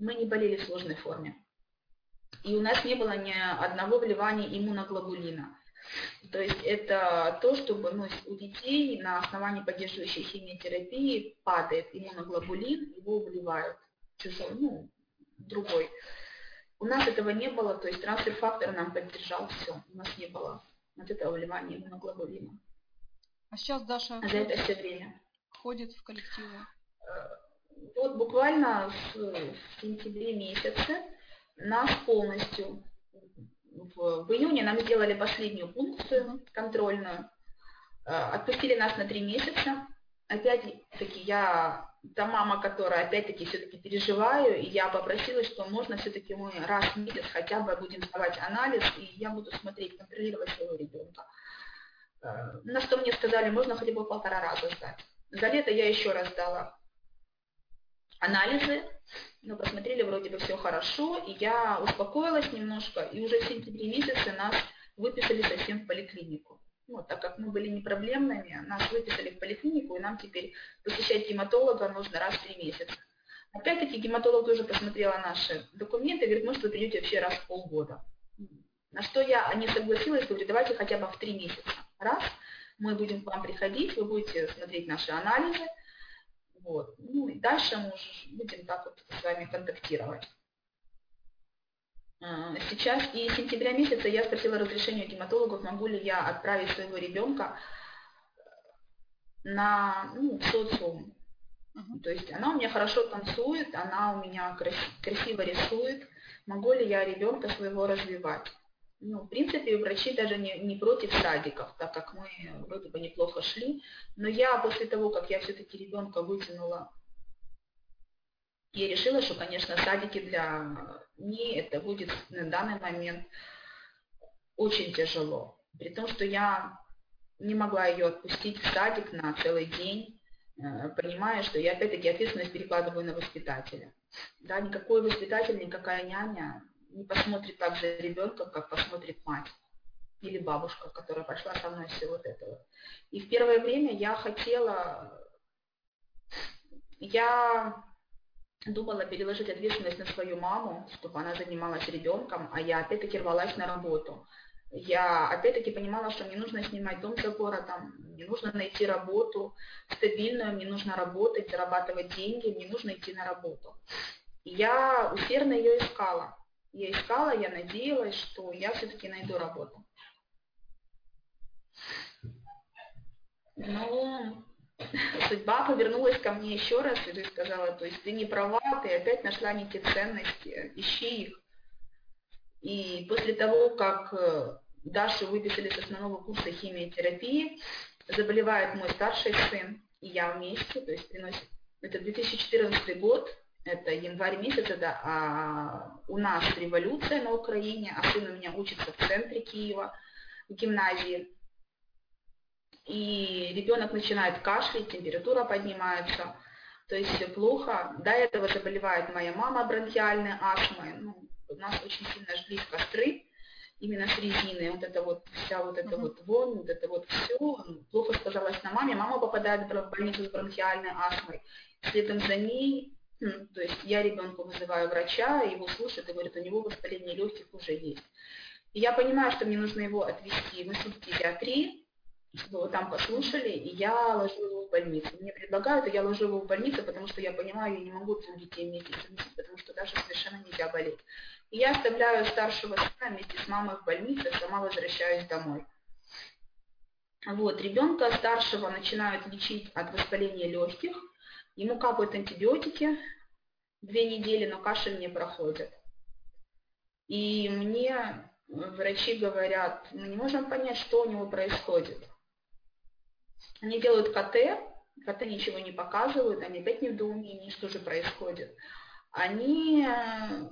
Мы не болели в сложной форме. И у нас не было ни одного вливания иммуноглобулина. То есть это то, чтобы ну, у детей на основании поддерживающей химиотерапии падает иммуноглобулин, его вливают чужой, ну, другой. У нас этого не было, то есть трансфер-фактор нам поддержал все. У нас не было вот этого вливания иммуноглобулина.
А сейчас Даша
за это все время.
ходит в коллективы?
Вот буквально в сентябре месяце нас полностью в, в июне нам сделали последнюю пункцию контрольную, э, отпустили нас на три месяца. Опять-таки я та мама, которая опять-таки все-таки переживаю, и я попросила, что можно все-таки мы раз в месяц хотя бы будем сдавать анализ, и я буду смотреть, контролировать своего ребенка. Э, на что мне сказали, можно хотя бы полтора раза сдать. За лето я еще раз сдала анализы, но посмотрели, вроде бы все хорошо, и я успокоилась немножко, и уже в сентябре месяце нас выписали совсем в поликлинику. Ну, так как мы были не проблемными, нас выписали в поликлинику, и нам теперь посещать гематолога нужно раз в три месяца. Опять-таки гематолог тоже посмотрела наши документы и говорит, может, вы придете вообще раз в полгода. На что я не согласилась, говорю, давайте хотя бы в три месяца. Раз, мы будем к вам приходить, вы будете смотреть наши анализы, вот. Ну и дальше мы уже будем так вот с вами контактировать. А, сейчас и с сентября месяца я спросила разрешение гематологов, могу ли я отправить своего ребенка на ну, социум. Uh-huh. То есть она у меня хорошо танцует, она у меня красиво рисует. Могу ли я ребенка своего развивать? Ну, в принципе, врачи даже не, не против садиков, так как мы вроде бы неплохо шли. Но я после того, как я все-таки ребенка вытянула, я решила, что, конечно, садики для мне это будет на данный момент очень тяжело. При том, что я не могла ее отпустить в садик на целый день. э, понимая, что я опять-таки ответственность перекладываю на воспитателя. Да, никакой воспитатель, никакая няня не посмотрит так за ребенком, как посмотрит мать или бабушка, которая пошла со мной все вот это вот. И в первое время я хотела, я думала переложить ответственность на свою маму, чтобы она занималась ребенком, а я опять-таки рвалась на работу. Я опять-таки понимала, что мне нужно снимать дом за городом, мне нужно найти работу стабильную, мне нужно работать, зарабатывать деньги, мне нужно идти на работу. Я усердно ее искала. Я искала, я надеялась, что я все-таки найду работу. Но судьба повернулась ко мне еще раз и сказала, то есть ты не права, ты опять нашла не те ценности, ищи их. И после того, как э, Дашу выписали с основного курса химиотерапии, заболевает мой старший сын, и я вместе, то есть приносит, это 2014 год, это январь месяц, да, а у нас революция на Украине, а сын у меня учится в центре Киева, в гимназии и ребенок начинает кашлять, температура поднимается, то есть все плохо. До этого заболевает моя мама бронхиальной астмой. Ну, у нас очень сильно жгли костры, именно с резиной. Вот это вот, вся вот эта вот вонь, вот это вот все плохо сказалось на маме. Мама попадает в больницу с бронхиальной астмой. Следом за ней, то есть я ребенку вызываю врача, его слушает и говорит, у него воспаление легких уже есть. И я понимаю, что мне нужно его отвезти в институт педиатрии, чтобы его там послушали, и я ложу его в больницу. Мне предлагают, и я ложу его в больницу, потому что я понимаю, я не могу двух детей вместе совместить, потому что даже совершенно нельзя болеть. И я оставляю старшего сына вместе с мамой в больнице, сама возвращаюсь домой. Вот, ребенка старшего начинают лечить от воспаления легких, ему капают антибиотики две недели, но кашель не проходит. И мне врачи говорят, мы не можем понять, что у него происходит. Они делают КТ, КТ ничего не показывают, они опять не в недоумении, что же происходит. Они э,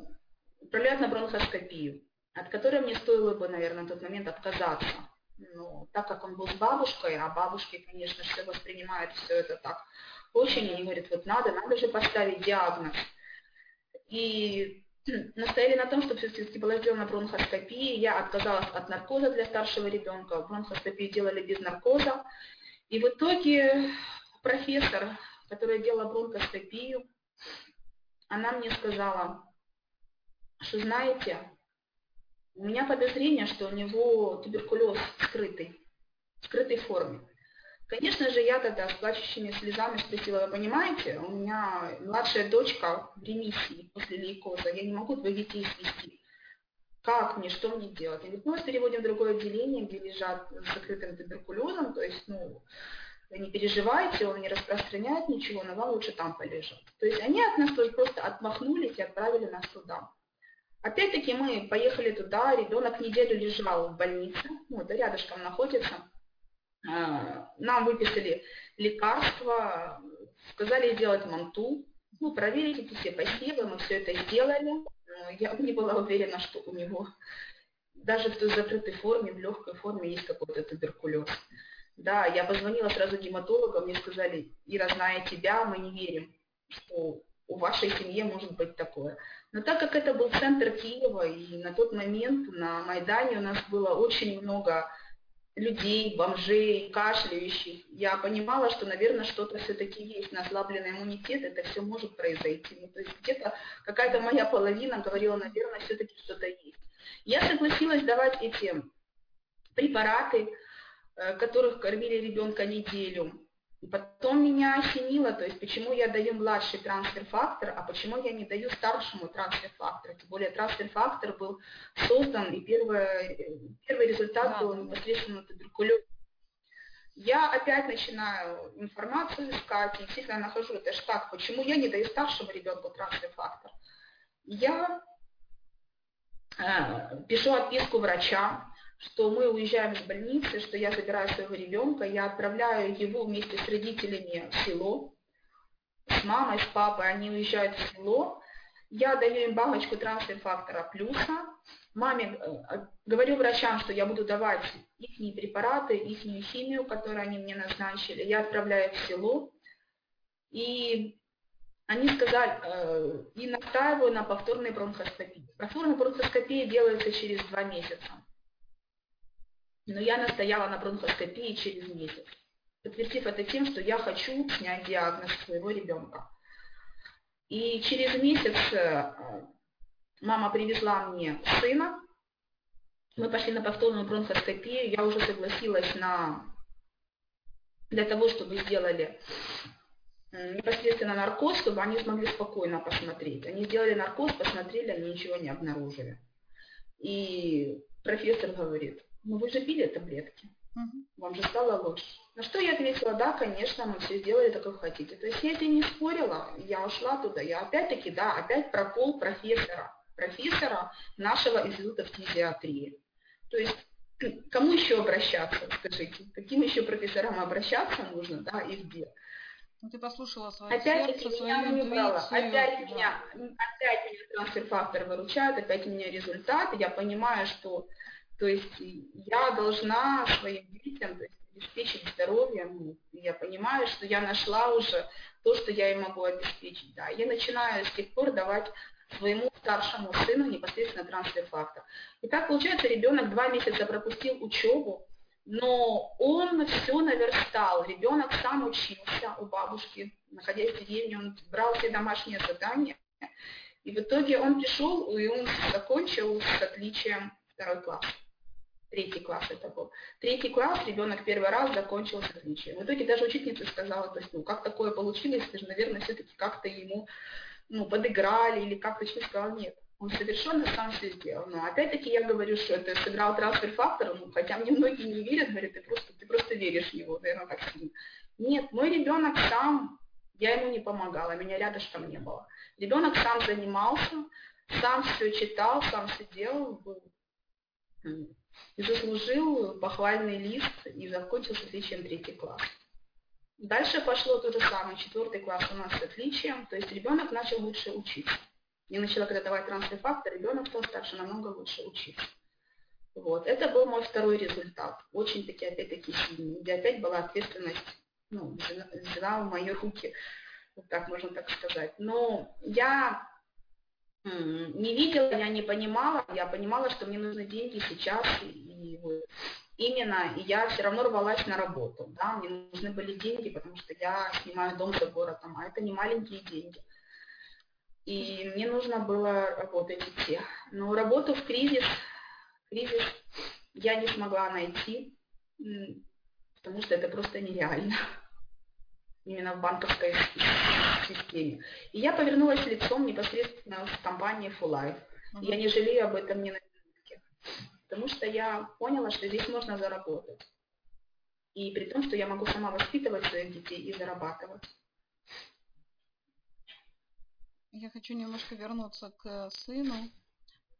управляют на бронхоскопию, от которой мне стоило бы, наверное, на тот момент отказаться. Ну, так как он был с бабушкой, а бабушки, конечно, все воспринимают все это так очень, они говорят, вот надо, надо же поставить диагноз. И настояли на том, чтобы все-таки была сделана бронхоскопия. Я отказалась от наркоза для старшего ребенка. Бронхоскопию делали без наркоза. И в итоге профессор, которая делала бронкоскопию, она мне сказала, что знаете, у меня подозрение, что у него туберкулез скрытый, в скрытой форме. Конечно же, я тогда с плачущими слезами спросила, вы понимаете, у меня младшая дочка в ремиссии после лейкоза, я не могу двоих детей свести. Как мне, что мне делать? Я говорю, ну, переводим в другое отделение, где лежат с закрытым туберкулезом, то есть, ну, не переживайте, он не распространяет ничего, но вам лучше там полежать. То есть они от нас тоже просто отмахнулись и отправили нас туда. Опять-таки мы поехали туда, ребенок неделю лежал в больнице, ну, это рядышком находится. А, нам выписали лекарства, сказали сделать манту, ну, проверить эти все посевы, мы все это сделали я не была уверена, что у него даже в той закрытой форме, в легкой форме есть какой-то туберкулез. Да, я позвонила сразу гематологам, мне сказали, Ира, зная тебя, мы не верим, что у вашей семьи может быть такое. Но так как это был центр Киева, и на тот момент на Майдане у нас было очень много людей, бомжей, кашляющих, я понимала, что, наверное, что-то все-таки есть, на ослабленный иммунитет, это все может произойти. Ну, то есть где-то какая-то моя половина говорила, наверное, все-таки что-то есть. Я согласилась давать эти препараты, э, которых кормили ребенка неделю. И потом меня осенило, то есть почему я даю младший трансфер-фактор, а почему я не даю старшему трансфер-фактор. Тем более трансфер-фактор был создан, и первый, первый результат да. был непосредственно туберкулез. Я опять начинаю информацию искать, и действительно нахожу, это же так, почему я не даю старшему ребенку трансфер-фактор. Я э, пишу отписку врача, что мы уезжаем из больницы, что я забираю своего ребенка, я отправляю его вместе с родителями в село, с мамой, с папой, они уезжают в село, я даю им баночку трансфер-фактора плюса, маме э, говорю врачам, что я буду давать их препараты, их химию, которую они мне назначили, я отправляю в село, И они сказали, э, и настаиваю на повторной бронхоскопии. Повторная бронхоскопия делается через два месяца. Но я настояла на бронхоскопии через месяц, подтвердив это тем, что я хочу снять диагноз своего ребенка. И через месяц э, мама привезла мне сына, мы пошли на повторную бронхоскопию, я уже согласилась на для того, чтобы сделали непосредственно наркоз, чтобы они смогли спокойно посмотреть. Они сделали наркоз, посмотрели, они ничего не обнаружили. И профессор говорит, ну вы же пили таблетки, вам же стало лучше. На что я ответила, да, конечно, мы все сделали так, как хотите. То есть я это не спорила, я ушла туда. Я опять-таки, да, опять прокол профессора, профессора нашего института фтизиатрии. То есть кому еще обращаться, скажите? Каким еще профессорам обращаться нужно, да, и где?
Ну, ты послушала свое опять сердце, свою меня интуицию.
Опять, да. меня, опять меня трансфер-фактор выручает, опять у меня результат. Я понимаю, что то есть я должна своим детям то есть, обеспечить здоровье. Ну, я понимаю, что я нашла уже то, что я им могу обеспечить. Да. Я начинаю с тех пор давать своему старшему сыну непосредственно трансфер-фактор. И так получается, ребенок два месяца пропустил учебу, но он все наверстал. Ребенок сам учился у бабушки, находясь в деревне, он брал все домашние задания. И в итоге он пришел, и он закончил с отличием второй класс. Третий класс это был. Третий класс ребенок первый раз закончил с отличием. В итоге даже учительница сказала, то есть, ну, как такое получилось, ты же, наверное, все-таки как-то ему ну, подыграли или как-то что сказал, нет. Он совершенно сам все сделал. Но опять-таки я говорю, что это сыграл трансфер-фактор, ну, хотя мне многие не верят, говорят, ты просто, ты просто веришь в него, наверное, как сильно. Нет, мой ребенок сам, я ему не помогала, меня рядышком не было. Ребенок сам занимался, сам все читал, сам все делал, и заслужил похвальный лист и закончил с отличием третий класс. Дальше пошло то же самое, четвертый класс у нас с отличием, то есть ребенок начал лучше учиться. Я начала когда давать трансфер фактор, ребенок стал старше намного лучше учиться. Вот. Это был мой второй результат. Очень-таки, опять-таки, сильный, где опять была ответственность, ну, взяла в мои руки, вот так можно так сказать. Но я не видела, я не понимала, я понимала, что мне нужны деньги сейчас, и, вот именно, я все равно рвалась на работу, да, мне нужны были деньги, потому что я снимаю дом за городом, а это не маленькие деньги. И мне нужно было работать идти. Но работу в кризис, кризис я не смогла найти, потому что это просто нереально именно в банковской системе. И я повернулась лицом непосредственно в компании Full Life. Я не жалею об этом ни на минутке. Потому что я поняла, что здесь можно заработать. И при том, что я могу сама воспитывать своих детей и зарабатывать.
Я хочу немножко вернуться к сыну.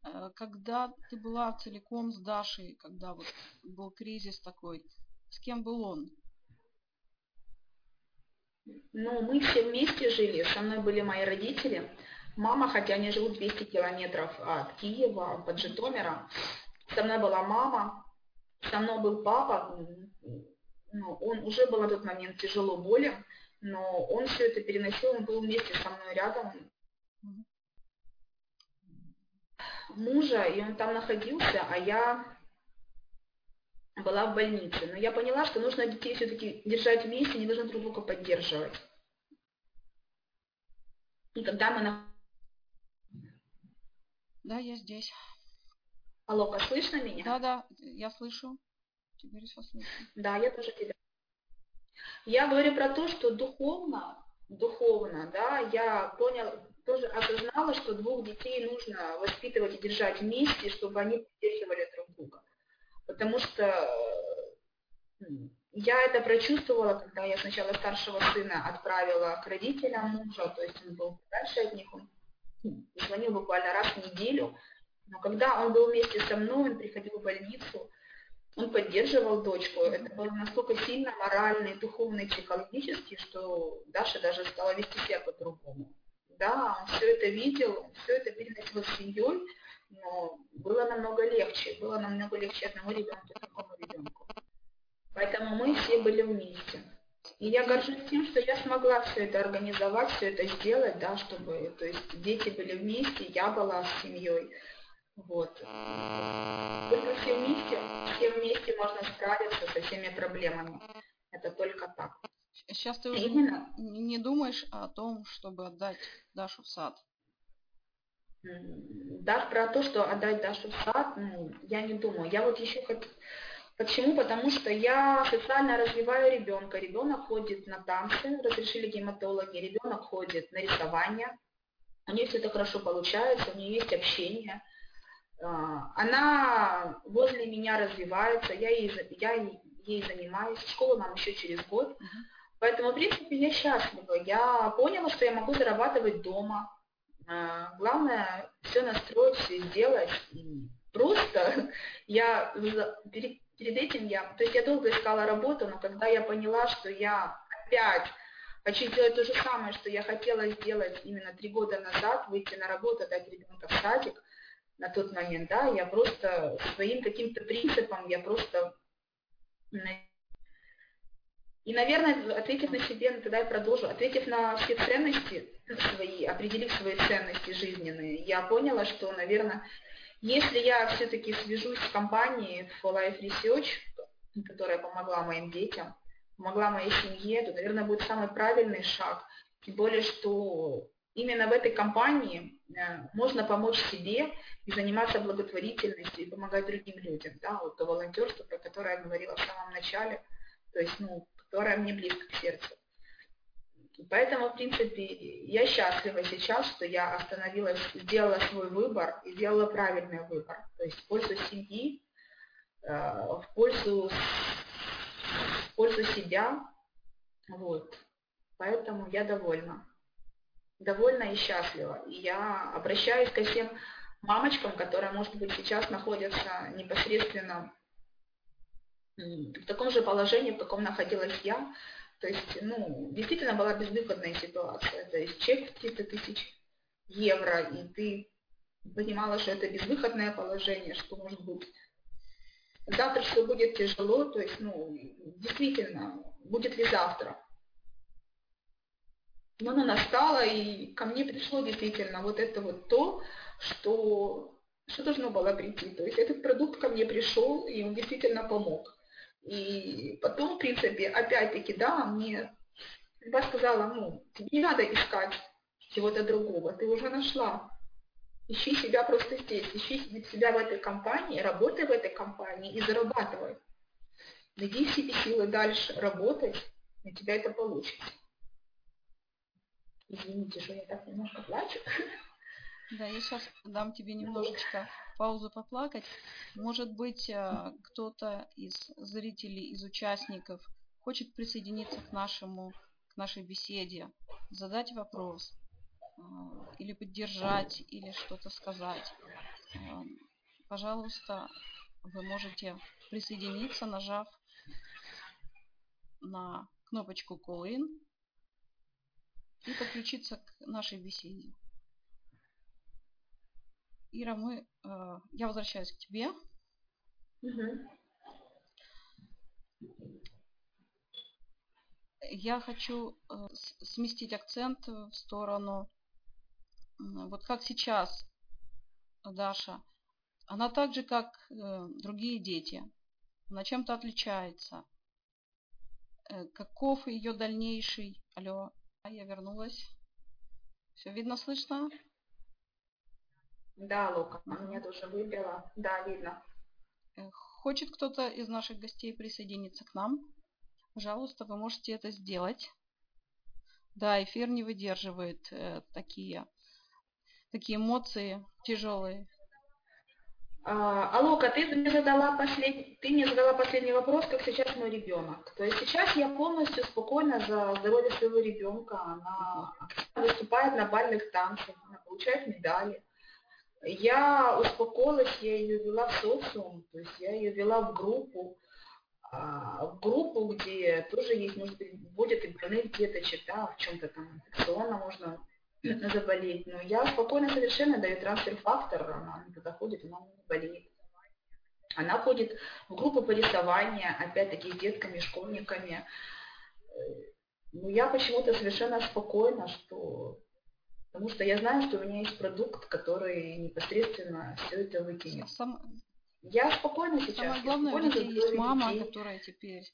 Э, когда ты была целиком с Дашей, когда вот был кризис такой, с кем был он?
Ну, мы все вместе жили, со мной были мои родители. Мама, хотя они живут 200 километров от Киева, под Житомира, со мной была мама, со мной был папа, ну, он уже был на тот момент тяжело болен, но он все это переносил, он был вместе со мной рядом. Мужа, и он там находился, а я была в больнице. Но я поняла, что нужно детей все-таки держать вместе, не нужно друг друга поддерживать. И когда мы на...
Да, я здесь.
Алло, слышно меня?
Да, да, я слышу. Теперь все слышу.
Да, я тоже тебя. Я говорю про то, что духовно, духовно, да, я поняла, тоже осознала, что двух детей нужно воспитывать и держать вместе, чтобы они поддерживали друг друга потому что я это прочувствовала, когда я сначала старшего сына отправила к родителям мужа, то есть он был дальше от них, он звонил буквально раз в неделю, но когда он был вместе со мной, он приходил в больницу, он поддерживал дочку. Это было настолько сильно морально, духовно и психологически, что Даша даже стала вести себя по-другому. Да, он все это видел, все это переносил с семьей, но было намного легче, было намного легче одному ребенку, другому ребенку. Поэтому мы все были вместе. И я горжусь тем, что я смогла все это организовать, все это сделать, да, чтобы, то есть дети были вместе, я была с семьей. Вот. Только все вместе, все вместе можно справиться со всеми проблемами. Это только так.
Сейчас ты уже Именно. не думаешь о том, чтобы отдать Дашу в сад?
Даже про то, что отдать Дашу в сад, ну, я не думаю. Я вот еще хочу... Почему? Потому что я социально развиваю ребенка. Ребенок ходит на танцы, разрешили гематологи, ребенок ходит на рисование. У нее все это хорошо получается, у нее есть общение. А, она возле меня развивается, я ей, я ей занимаюсь. Школу нам еще через год. Поэтому, в принципе, я счастлива. Я поняла, что я могу зарабатывать дома. А, главное все настроить, все сделать. Просто я перед, перед этим я, то есть я долго искала работу, но когда я поняла, что я опять хочу сделать то же самое, что я хотела сделать именно три года назад, выйти на работу, дать ребенка в садик, на тот момент, да, я просто своим каким-то принципом, я просто и, наверное, ответив на себе, ну, тогда я продолжу, ответив на все ценности свои, определив свои ценности жизненные, я поняла, что, наверное, если я все-таки свяжусь с компанией For Life Research, которая помогла моим детям, помогла моей семье, то, наверное, будет самый правильный шаг. Тем более, что именно в этой компании э, можно помочь себе и заниматься благотворительностью и помогать другим людям. Да, вот то волонтерство, про которое я говорила в самом начале, то есть, ну, которое мне близко к сердцу. Поэтому, в принципе, я счастлива сейчас, что я остановилась, сделала свой выбор и сделала правильный выбор. То есть в пользу семьи, э, в пользу, в пользу себя. Вот. Поэтому я довольна. Довольна и счастлива. И я обращаюсь ко всем мамочкам, которые, может быть, сейчас находятся непосредственно в таком же положении, в каком находилась я. То есть, ну, действительно была безвыходная ситуация. То есть чек в 300 тысяч евро, и ты понимала, что это безвыходное положение, что может быть завтра все будет тяжело, то есть, ну, действительно, будет ли завтра. Но она настала, и ко мне пришло действительно вот это вот то, что, что должно было прийти. То есть этот продукт ко мне пришел, и он действительно помог. И потом, в принципе, опять-таки, да, мне я сказала, ну, тебе не надо искать чего-то другого, ты уже нашла. Ищи себя просто здесь, ищи себя в этой компании, работай в этой компании и зарабатывай. Найди себе силы дальше работать, у тебя это получится. Извините, что я так немножко плачу.
Да, я сейчас дам тебе немножечко паузу поплакать. Может быть, э, кто-то из зрителей, из участников хочет присоединиться к нашему, к нашей беседе, задать вопрос э, или поддержать, или что-то сказать. Э, пожалуйста, вы можете присоединиться, нажав на кнопочку Call In и подключиться к нашей беседе. Ира, мы, э, я возвращаюсь к тебе. Угу. Я хочу э, сместить акцент в сторону, вот как сейчас Даша, она так же, как э, другие дети, она чем-то отличается. Э, каков ее дальнейший... Алло, а я вернулась. Все видно, слышно?
Да, Лука, меня тоже выбила. Да, видно.
Э, хочет кто-то из наших гостей присоединиться к нам? Пожалуйста, вы можете это сделать. Да, эфир не выдерживает э, такие, такие эмоции тяжелые.
А, Алока, ты мне задала послед... ты мне задала последний вопрос, как сейчас мой ребенок. То есть сейчас я полностью спокойна за здоровье своего ребенка. Она выступает на бальных танцах, она получает медали я успокоилась, я ее вела в социум, то есть я ее вела в группу, а, в группу, где тоже есть, может быть, будет и больных деточек, да, в чем-то там инфекционно можно заболеть. Но я спокойно совершенно даю трансфер-фактор, она туда ходит, она не болеет. Она ходит в группу по рисованию, опять-таки с детками, школьниками. ну, я почему-то совершенно спокойна, что потому что я знаю, что у меня есть продукт, который непосредственно все это выкинет. Сам... Я спокойна сейчас.
Самое главное, у тебя есть мама, детей. которая теперь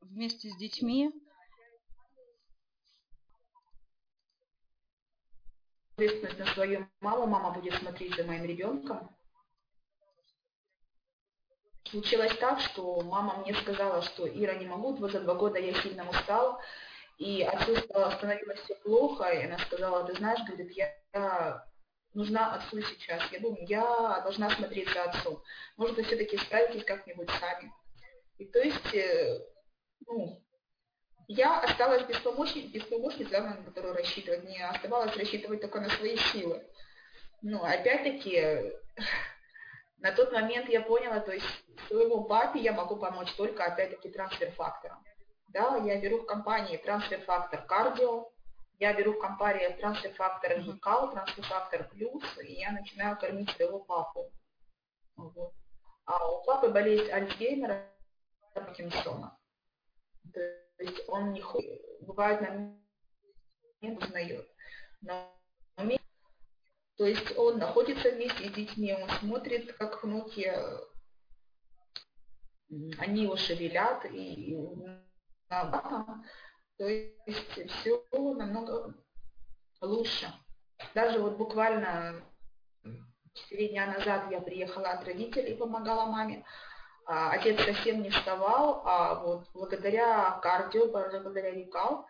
вместе с детьми
ответственность на свою маму, мама будет смотреть за моим ребенком. Случилось так, что мама мне сказала, что Ира, не могу, за два года я сильно устал, и отцу становилось все плохо, и она сказала, ты знаешь, говорит, я, нужна отцу сейчас. Я думаю, я должна смотреть за отцом. Может, вы все-таки справитесь как-нибудь сами. И то есть, э, ну, я осталась без помощницы, без помощницы, на которую рассчитывать. Мне оставалось рассчитывать только на свои силы. Ну, опять-таки, на тот момент я поняла, то есть своему папе я могу помочь только, опять-таки, трансфер-фактором. Да, я беру в компании трансфер-фактор кардио, я беру в компании трансфер-фактор никал, трансфер-фактор плюс, и я начинаю кормить своего папу. Вот. А у папы болезнь Альцгеймера, Паркинсона. То есть он не ходит, бывает на не узнает. Но то есть он находится вместе с детьми, он смотрит, как внуки, они его шевелят, и то есть все намного лучше. Даже вот буквально четыре дня назад я приехала от родителей, помогала маме. А, отец совсем не вставал, а вот благодаря кардио, благодаря Викал,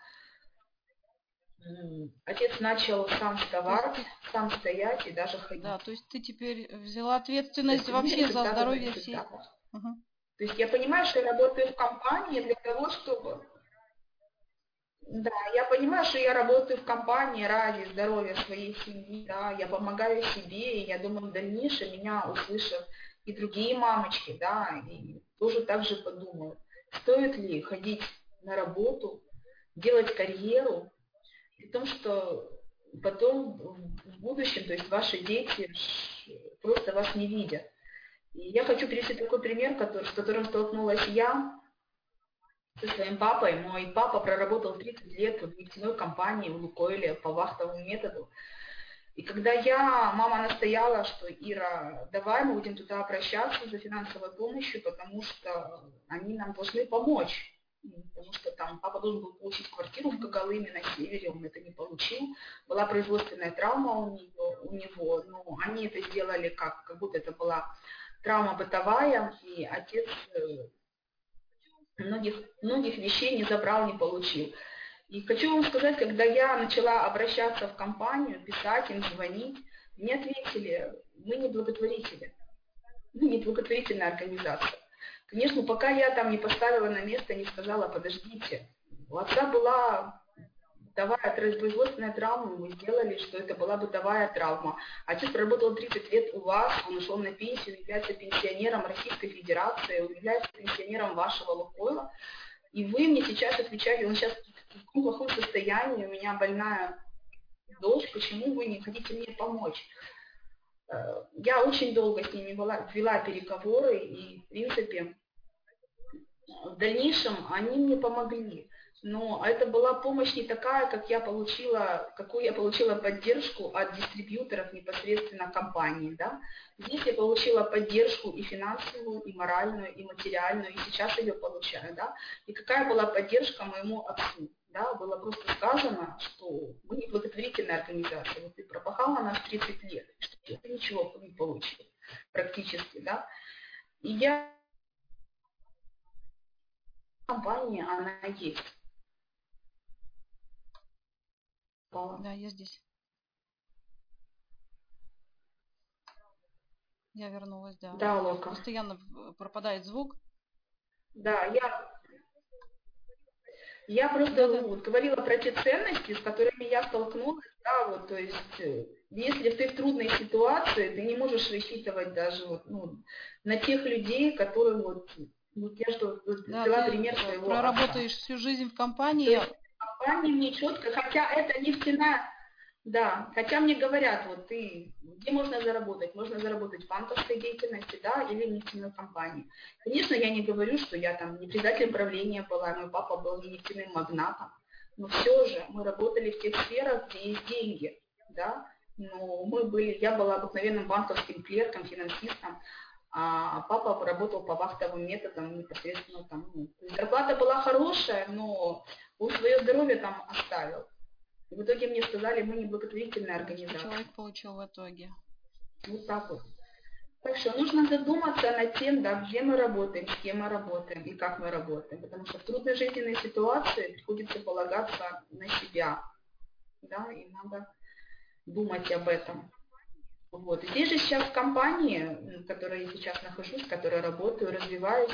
отец начал сам вставать, сам стоять и даже ходить.
Да, то есть ты теперь взяла ответственность вообще за здоровье всей.
Угу. То есть я понимаю, что я работаю в компании для того, чтобы... Да, я понимаю, что я работаю в компании ради здоровья своей семьи, да, я помогаю себе, и я думаю, в дальнейшем меня услышат и другие мамочки, да, и тоже так же подумают, стоит ли ходить на работу, делать карьеру, при том, что потом в будущем, то есть ваши дети просто вас не видят. И я хочу привести такой пример, который, с которым столкнулась я со своим папой. Мой папа проработал 30 лет в нефтяной компании в Лукойле по вахтовому методу. И когда я, мама настояла, что Ира, давай мы будем туда обращаться за финансовой помощью, потому что они нам должны помочь. Потому что там папа должен был получить квартиру в Гагалыме на севере, он это не получил. Была производственная травма у него, у него но они это сделали как, как будто это была травма бытовая, и отец э, многих, многих вещей не забрал, не получил. И хочу вам сказать, когда я начала обращаться в компанию, писать им, звонить, мне ответили, мы не благотворители, мы не благотворительная организация. Конечно, пока я там не поставила на место, не сказала, подождите, у отца была бытовая производственная травма, мы сделали, что это была бытовая травма. Отец проработал 30 лет у вас, он ушел на пенсию, является пенсионером Российской Федерации, он является пенсионером вашего Лукойла. И вы мне сейчас отвечаете, он сейчас в плохом состоянии, у меня больная дочь, почему вы не хотите мне помочь? Э, я очень долго с ними вела, вела переговоры, и, в принципе, в дальнейшем они мне помогли. Но это была помощь не такая, как я получила, какую я получила поддержку от дистрибьюторов непосредственно компании. Да? Здесь я получила поддержку и финансовую, и моральную, и материальную, и сейчас ее получаю. Да? И какая была поддержка моему отцу? Да? Было просто сказано, что мы не благотворительная организация, вот ты пропахал на нас 30 лет, что ты ничего не получил практически. Да? И я компания, она есть.
Попала. Да, я здесь. Я вернулась, да.
Да, Лока.
Постоянно пропадает звук.
Да, я, я просто да, да. Вот, говорила про те ценности, с которыми я столкнулась, да, вот, то есть, э, если ты в трудной ситуации, ты не можешь рассчитывать даже вот, ну, на тех людей, которые вот, вот я что,
да, взяла пример своего Проработаешь отца. всю жизнь в компании,
компании мне четко, хотя это нефтяная, Да, хотя мне говорят, вот ты, где можно заработать? Можно заработать в банковской деятельности, да, или в нефтяной компании. Конечно, я не говорю, что я там не предатель правления была, мой папа был не нефтяным магнатом, но все же мы работали в тех сферах, где есть деньги, да, но мы были, я была обыкновенным банковским клерком, финансистом, а папа работал по вахтовым методам непосредственно там. Ну, зарплата была хорошая, но он свое здоровье там оставил. И в итоге мне сказали, мы не благотворительная организация.
Человек получил в итоге.
Вот так вот. Так что нужно задуматься над тем, да, где мы работаем, с кем мы работаем и как мы работаем. Потому что в трудной жизненной ситуации приходится полагаться на себя. Да, и надо думать об этом. Вот. Здесь же сейчас в компании, в которой я сейчас нахожусь, в которой работаю, развиваюсь,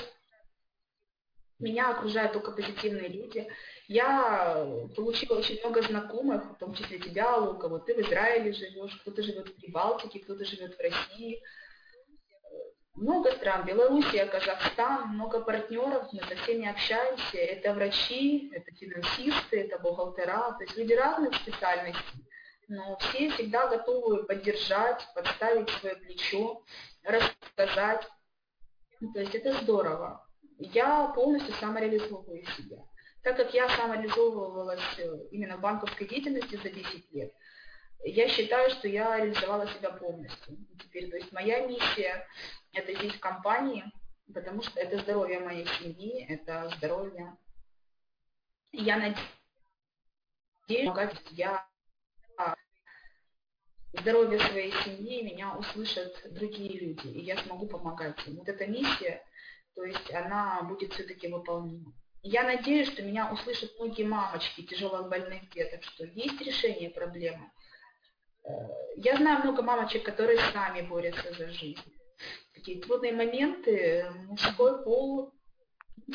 меня окружают только позитивные люди. Я получила очень много знакомых, в том числе тебя, Лука. Вот ты в Израиле живешь, кто-то живет в Прибалтике, кто-то живет в России. Много стран, Белоруссия, Казахстан, много партнеров, мы со всеми общаемся. Это врачи, это финансисты, это бухгалтера, то есть люди разных специальностей. Но все всегда готовы поддержать, подставить свое плечо, рассказать. То есть это здорово я полностью самореализовываю себя. Так как я самореализовывалась э, именно в банковской деятельности за 10 лет, я считаю, что я реализовала себя полностью. Теперь, то есть моя миссия – это здесь в компании, потому что это здоровье моей семьи, это здоровье. Я надеюсь, я здоровье своей семьи меня услышат другие люди, и я смогу помогать им. Вот эта миссия – то есть она будет все-таки выполнима. Я надеюсь, что меня услышат многие мамочки тяжело больных деток, что есть решение проблемы. Э, я знаю много мамочек, которые сами борются за жизнь. Такие трудные моменты, мужской пол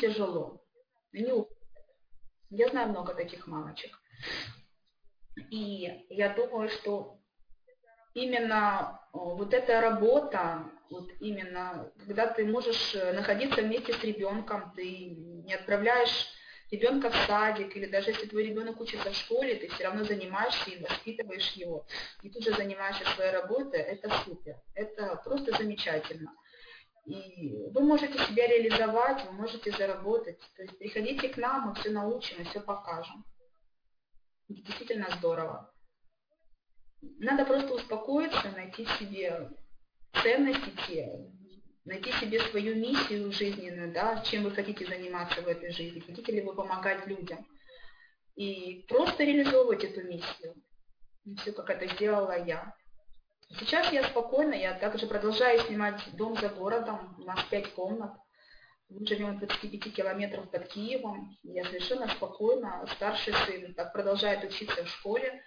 тяжело. Они я знаю много таких мамочек. И я думаю, что именно вот эта работа, вот именно, когда ты можешь э, находиться вместе с ребенком, ты не отправляешь ребенка в садик, или даже если твой ребенок учится в школе, ты все равно занимаешься и воспитываешь его, и тут же занимаешься своей работой, это супер, это просто замечательно. И вы можете себя реализовать, вы можете заработать. То есть приходите к нам, мы все научим и все покажем. Действительно здорово. Надо просто успокоиться, найти себе ценности те, найти себе свою миссию жизненную, да, чем вы хотите заниматься в этой жизни, хотите ли вы помогать людям. И просто реализовывать эту миссию. Все, как это сделала я. Сейчас я спокойно, я также продолжаю снимать дом за городом, у нас пять комнат. Мы живем в 25 километров под Киевом. Я совершенно спокойно. Старший сын так продолжает учиться в школе.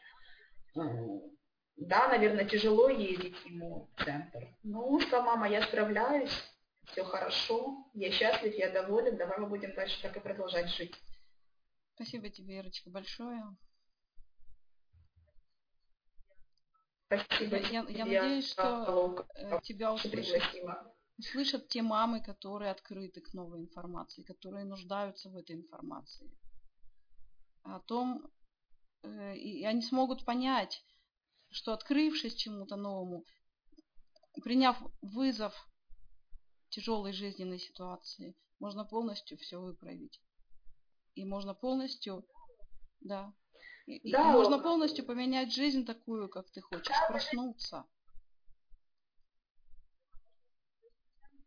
Да, наверное, тяжело ездить ему в центр. Ну что, мама, я справляюсь, все хорошо, я счастлив, я доволен, давай мы будем дальше так и продолжать жить.
Спасибо тебе, Ирочка, большое.
Спасибо.
Я, я, я надеюсь, что э, тебя услышат, услышат те мамы, которые открыты к новой информации, которые нуждаются в этой информации. О том, э, и они смогут понять, что открывшись чему-то новому, приняв вызов тяжелой жизненной ситуации, можно полностью все выправить. И можно полностью, да, и, да, и можно полностью поменять жизнь такую, как ты хочешь, проснуться.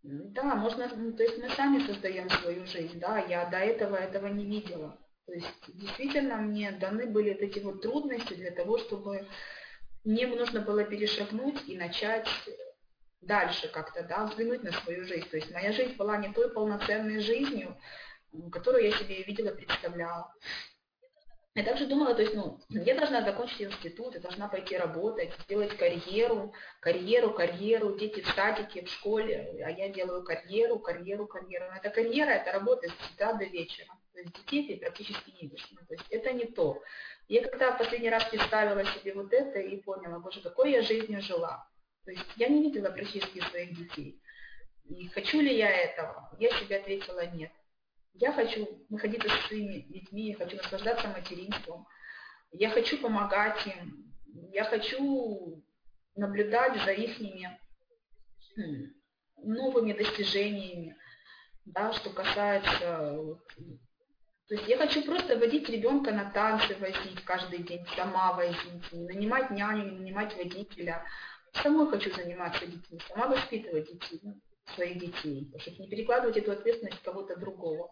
Да, можно, ну, то есть мы сами создаем свою жизнь, да, я до этого этого не видела. То есть действительно мне даны были эти вот трудности для того, чтобы мне нужно было перешагнуть и начать дальше как-то, да, взглянуть на свою жизнь. То есть моя жизнь была не той полноценной жизнью, которую я себе видела, представляла. Я также думала, то есть, ну, я должна закончить институт, я должна пойти работать, сделать карьеру, карьеру, карьеру, дети в садике, в школе, а я делаю карьеру, карьеру, карьеру. Но эта карьера, это работа с утра до вечера. То есть детей ты практически не видишь. Ну, то есть это не то. Я когда в последний раз представила себе вот это и поняла, боже, какой я жизнью жила. То есть я не видела практически своих детей. И хочу ли я этого? Я себе ответила нет. Я хочу находиться со своими детьми, я хочу наслаждаться материнством. Я хочу помогать им. я хочу наблюдать за их новыми достижениями, да, что касается... То есть я хочу просто водить ребенка на танцы, возить каждый день, сама возить, не нанимать няню, не нанимать водителя. Самой хочу заниматься детьми, сама воспитывать детей, ну, своих детей, чтобы не перекладывать эту ответственность кого-то другого.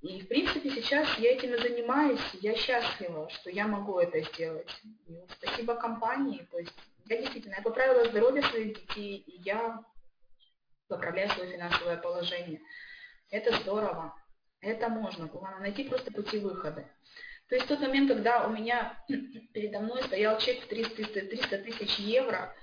И, в принципе, сейчас я этим и занимаюсь, я счастлива, что я могу это сделать. И спасибо компании, то есть я действительно, я поправила здоровье своих детей, и я поправляю свое финансовое положение. Это здорово, это можно, главное найти просто пути выхода. То есть в тот момент, когда у меня передо мной стоял чек в 300, 300 тысяч евро,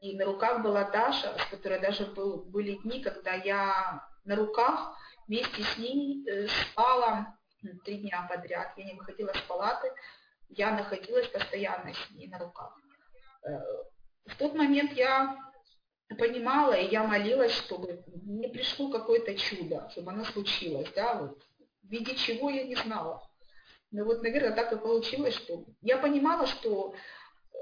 и на руках была Даша, с которой даже был, были дни, когда я на руках вместе с ней э, спала три дня подряд. Я не выходила с палаты, я находилась постоянно с ней на руках. Э, в тот момент я понимала, и я молилась, чтобы не пришло какое-то чудо, чтобы оно случилось, да, вот, в виде чего я не знала. Но вот, наверное, так и получилось, что я понимала, что э,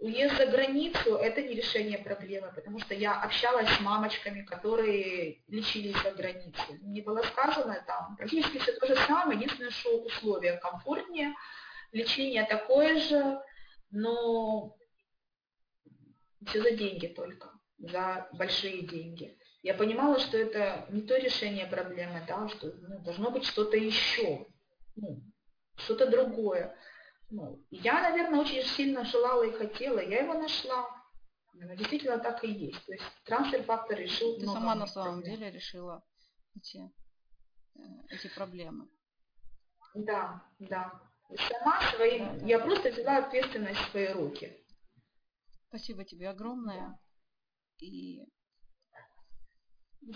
уезд за границу – это не решение проблемы, потому что я общалась с мамочками, которые лечились за границей. Мне было сказано там практически все то же самое, единственное, что условия комфортнее, лечение такое же, но все за деньги только, за большие деньги. Я понимала, что это не то решение проблемы, да, что ну, должно быть что-то еще, ну, что-то другое. Ну, я, наверное, очень сильно желала и хотела, я его нашла. Но действительно так и есть. То есть трансфер-фактор решил
Ты сама на самом проблем. деле решила эти, э, эти проблемы.
Да, да. Сама своим, да, да. я просто взяла ответственность в свои руки.
Спасибо тебе огромное. И...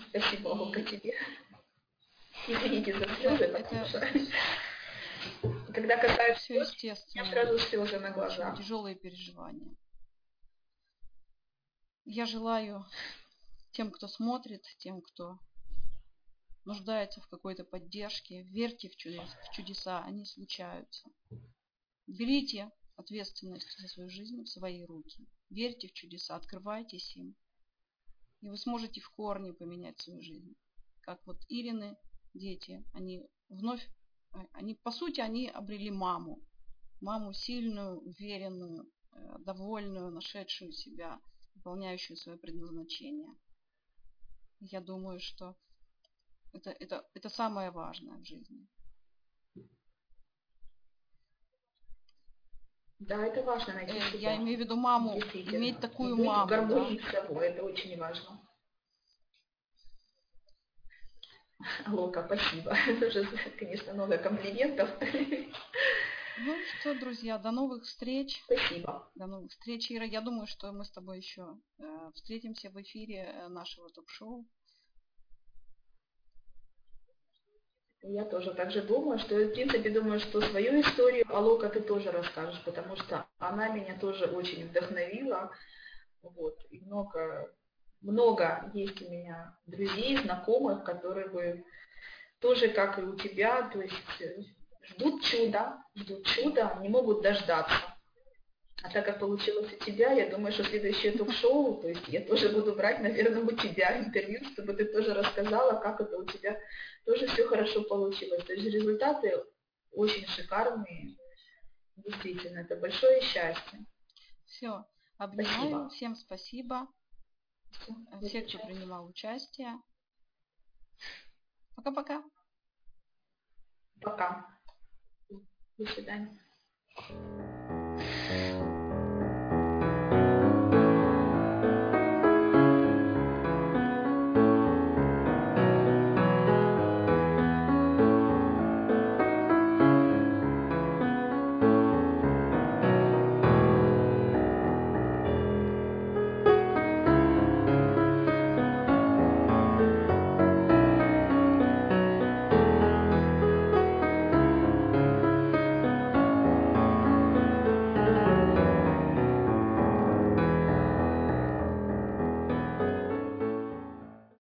Спасибо, Олка, тебе. Извините за слезы, потому что... Когда касается
все естественно.
я сразу слезы на глазах.
Тяжелые переживания. Я желаю тем, кто смотрит, тем, кто нуждается в какой-то поддержке, верьте в чудеса, в чудеса, они случаются. Берите ответственность за свою жизнь в свои руки. Верьте в чудеса, открывайтесь им. И вы сможете в корне поменять свою жизнь. Как вот Ирины, дети, они вновь Э, они, по сути, они обрели маму. Маму сильную, уверенную, э, довольную, нашедшую себя, выполняющую свое предназначение. Я думаю, что это, это, это самое важное в жизни.
Да, это важно найти
э, себя. Я имею в виду маму, иметь такую
Быть
маму.
Гармонии да. с собой, это очень важно. Лока, спасибо. Это уже, конечно, много комплиментов.
Ну что, друзья, до новых встреч.
Спасибо.
До новых встреч, Ира. Я думаю, что мы с тобой еще э, встретимся в эфире э, нашего ток-шоу.
Я тоже так же думаю, что в принципе думаю, что свою историю Алока ты тоже расскажешь, потому что она меня тоже очень вдохновила. Вот, и много много есть у меня друзей, знакомых, которые бы тоже, как и у тебя, то есть ждут чуда, ждут чуда, не могут дождаться. А так как получилось у тебя, я думаю, что следующее ток-шоу, то есть я тоже буду брать, наверное, у тебя интервью, чтобы ты тоже рассказала, как это у тебя тоже все хорошо получилось. То есть результаты очень шикарные. Действительно, это большое счастье.
Все, обнимаю, спасибо. всем спасибо. Все, кто принимал участие. Пока-пока.
Пока. До свидания.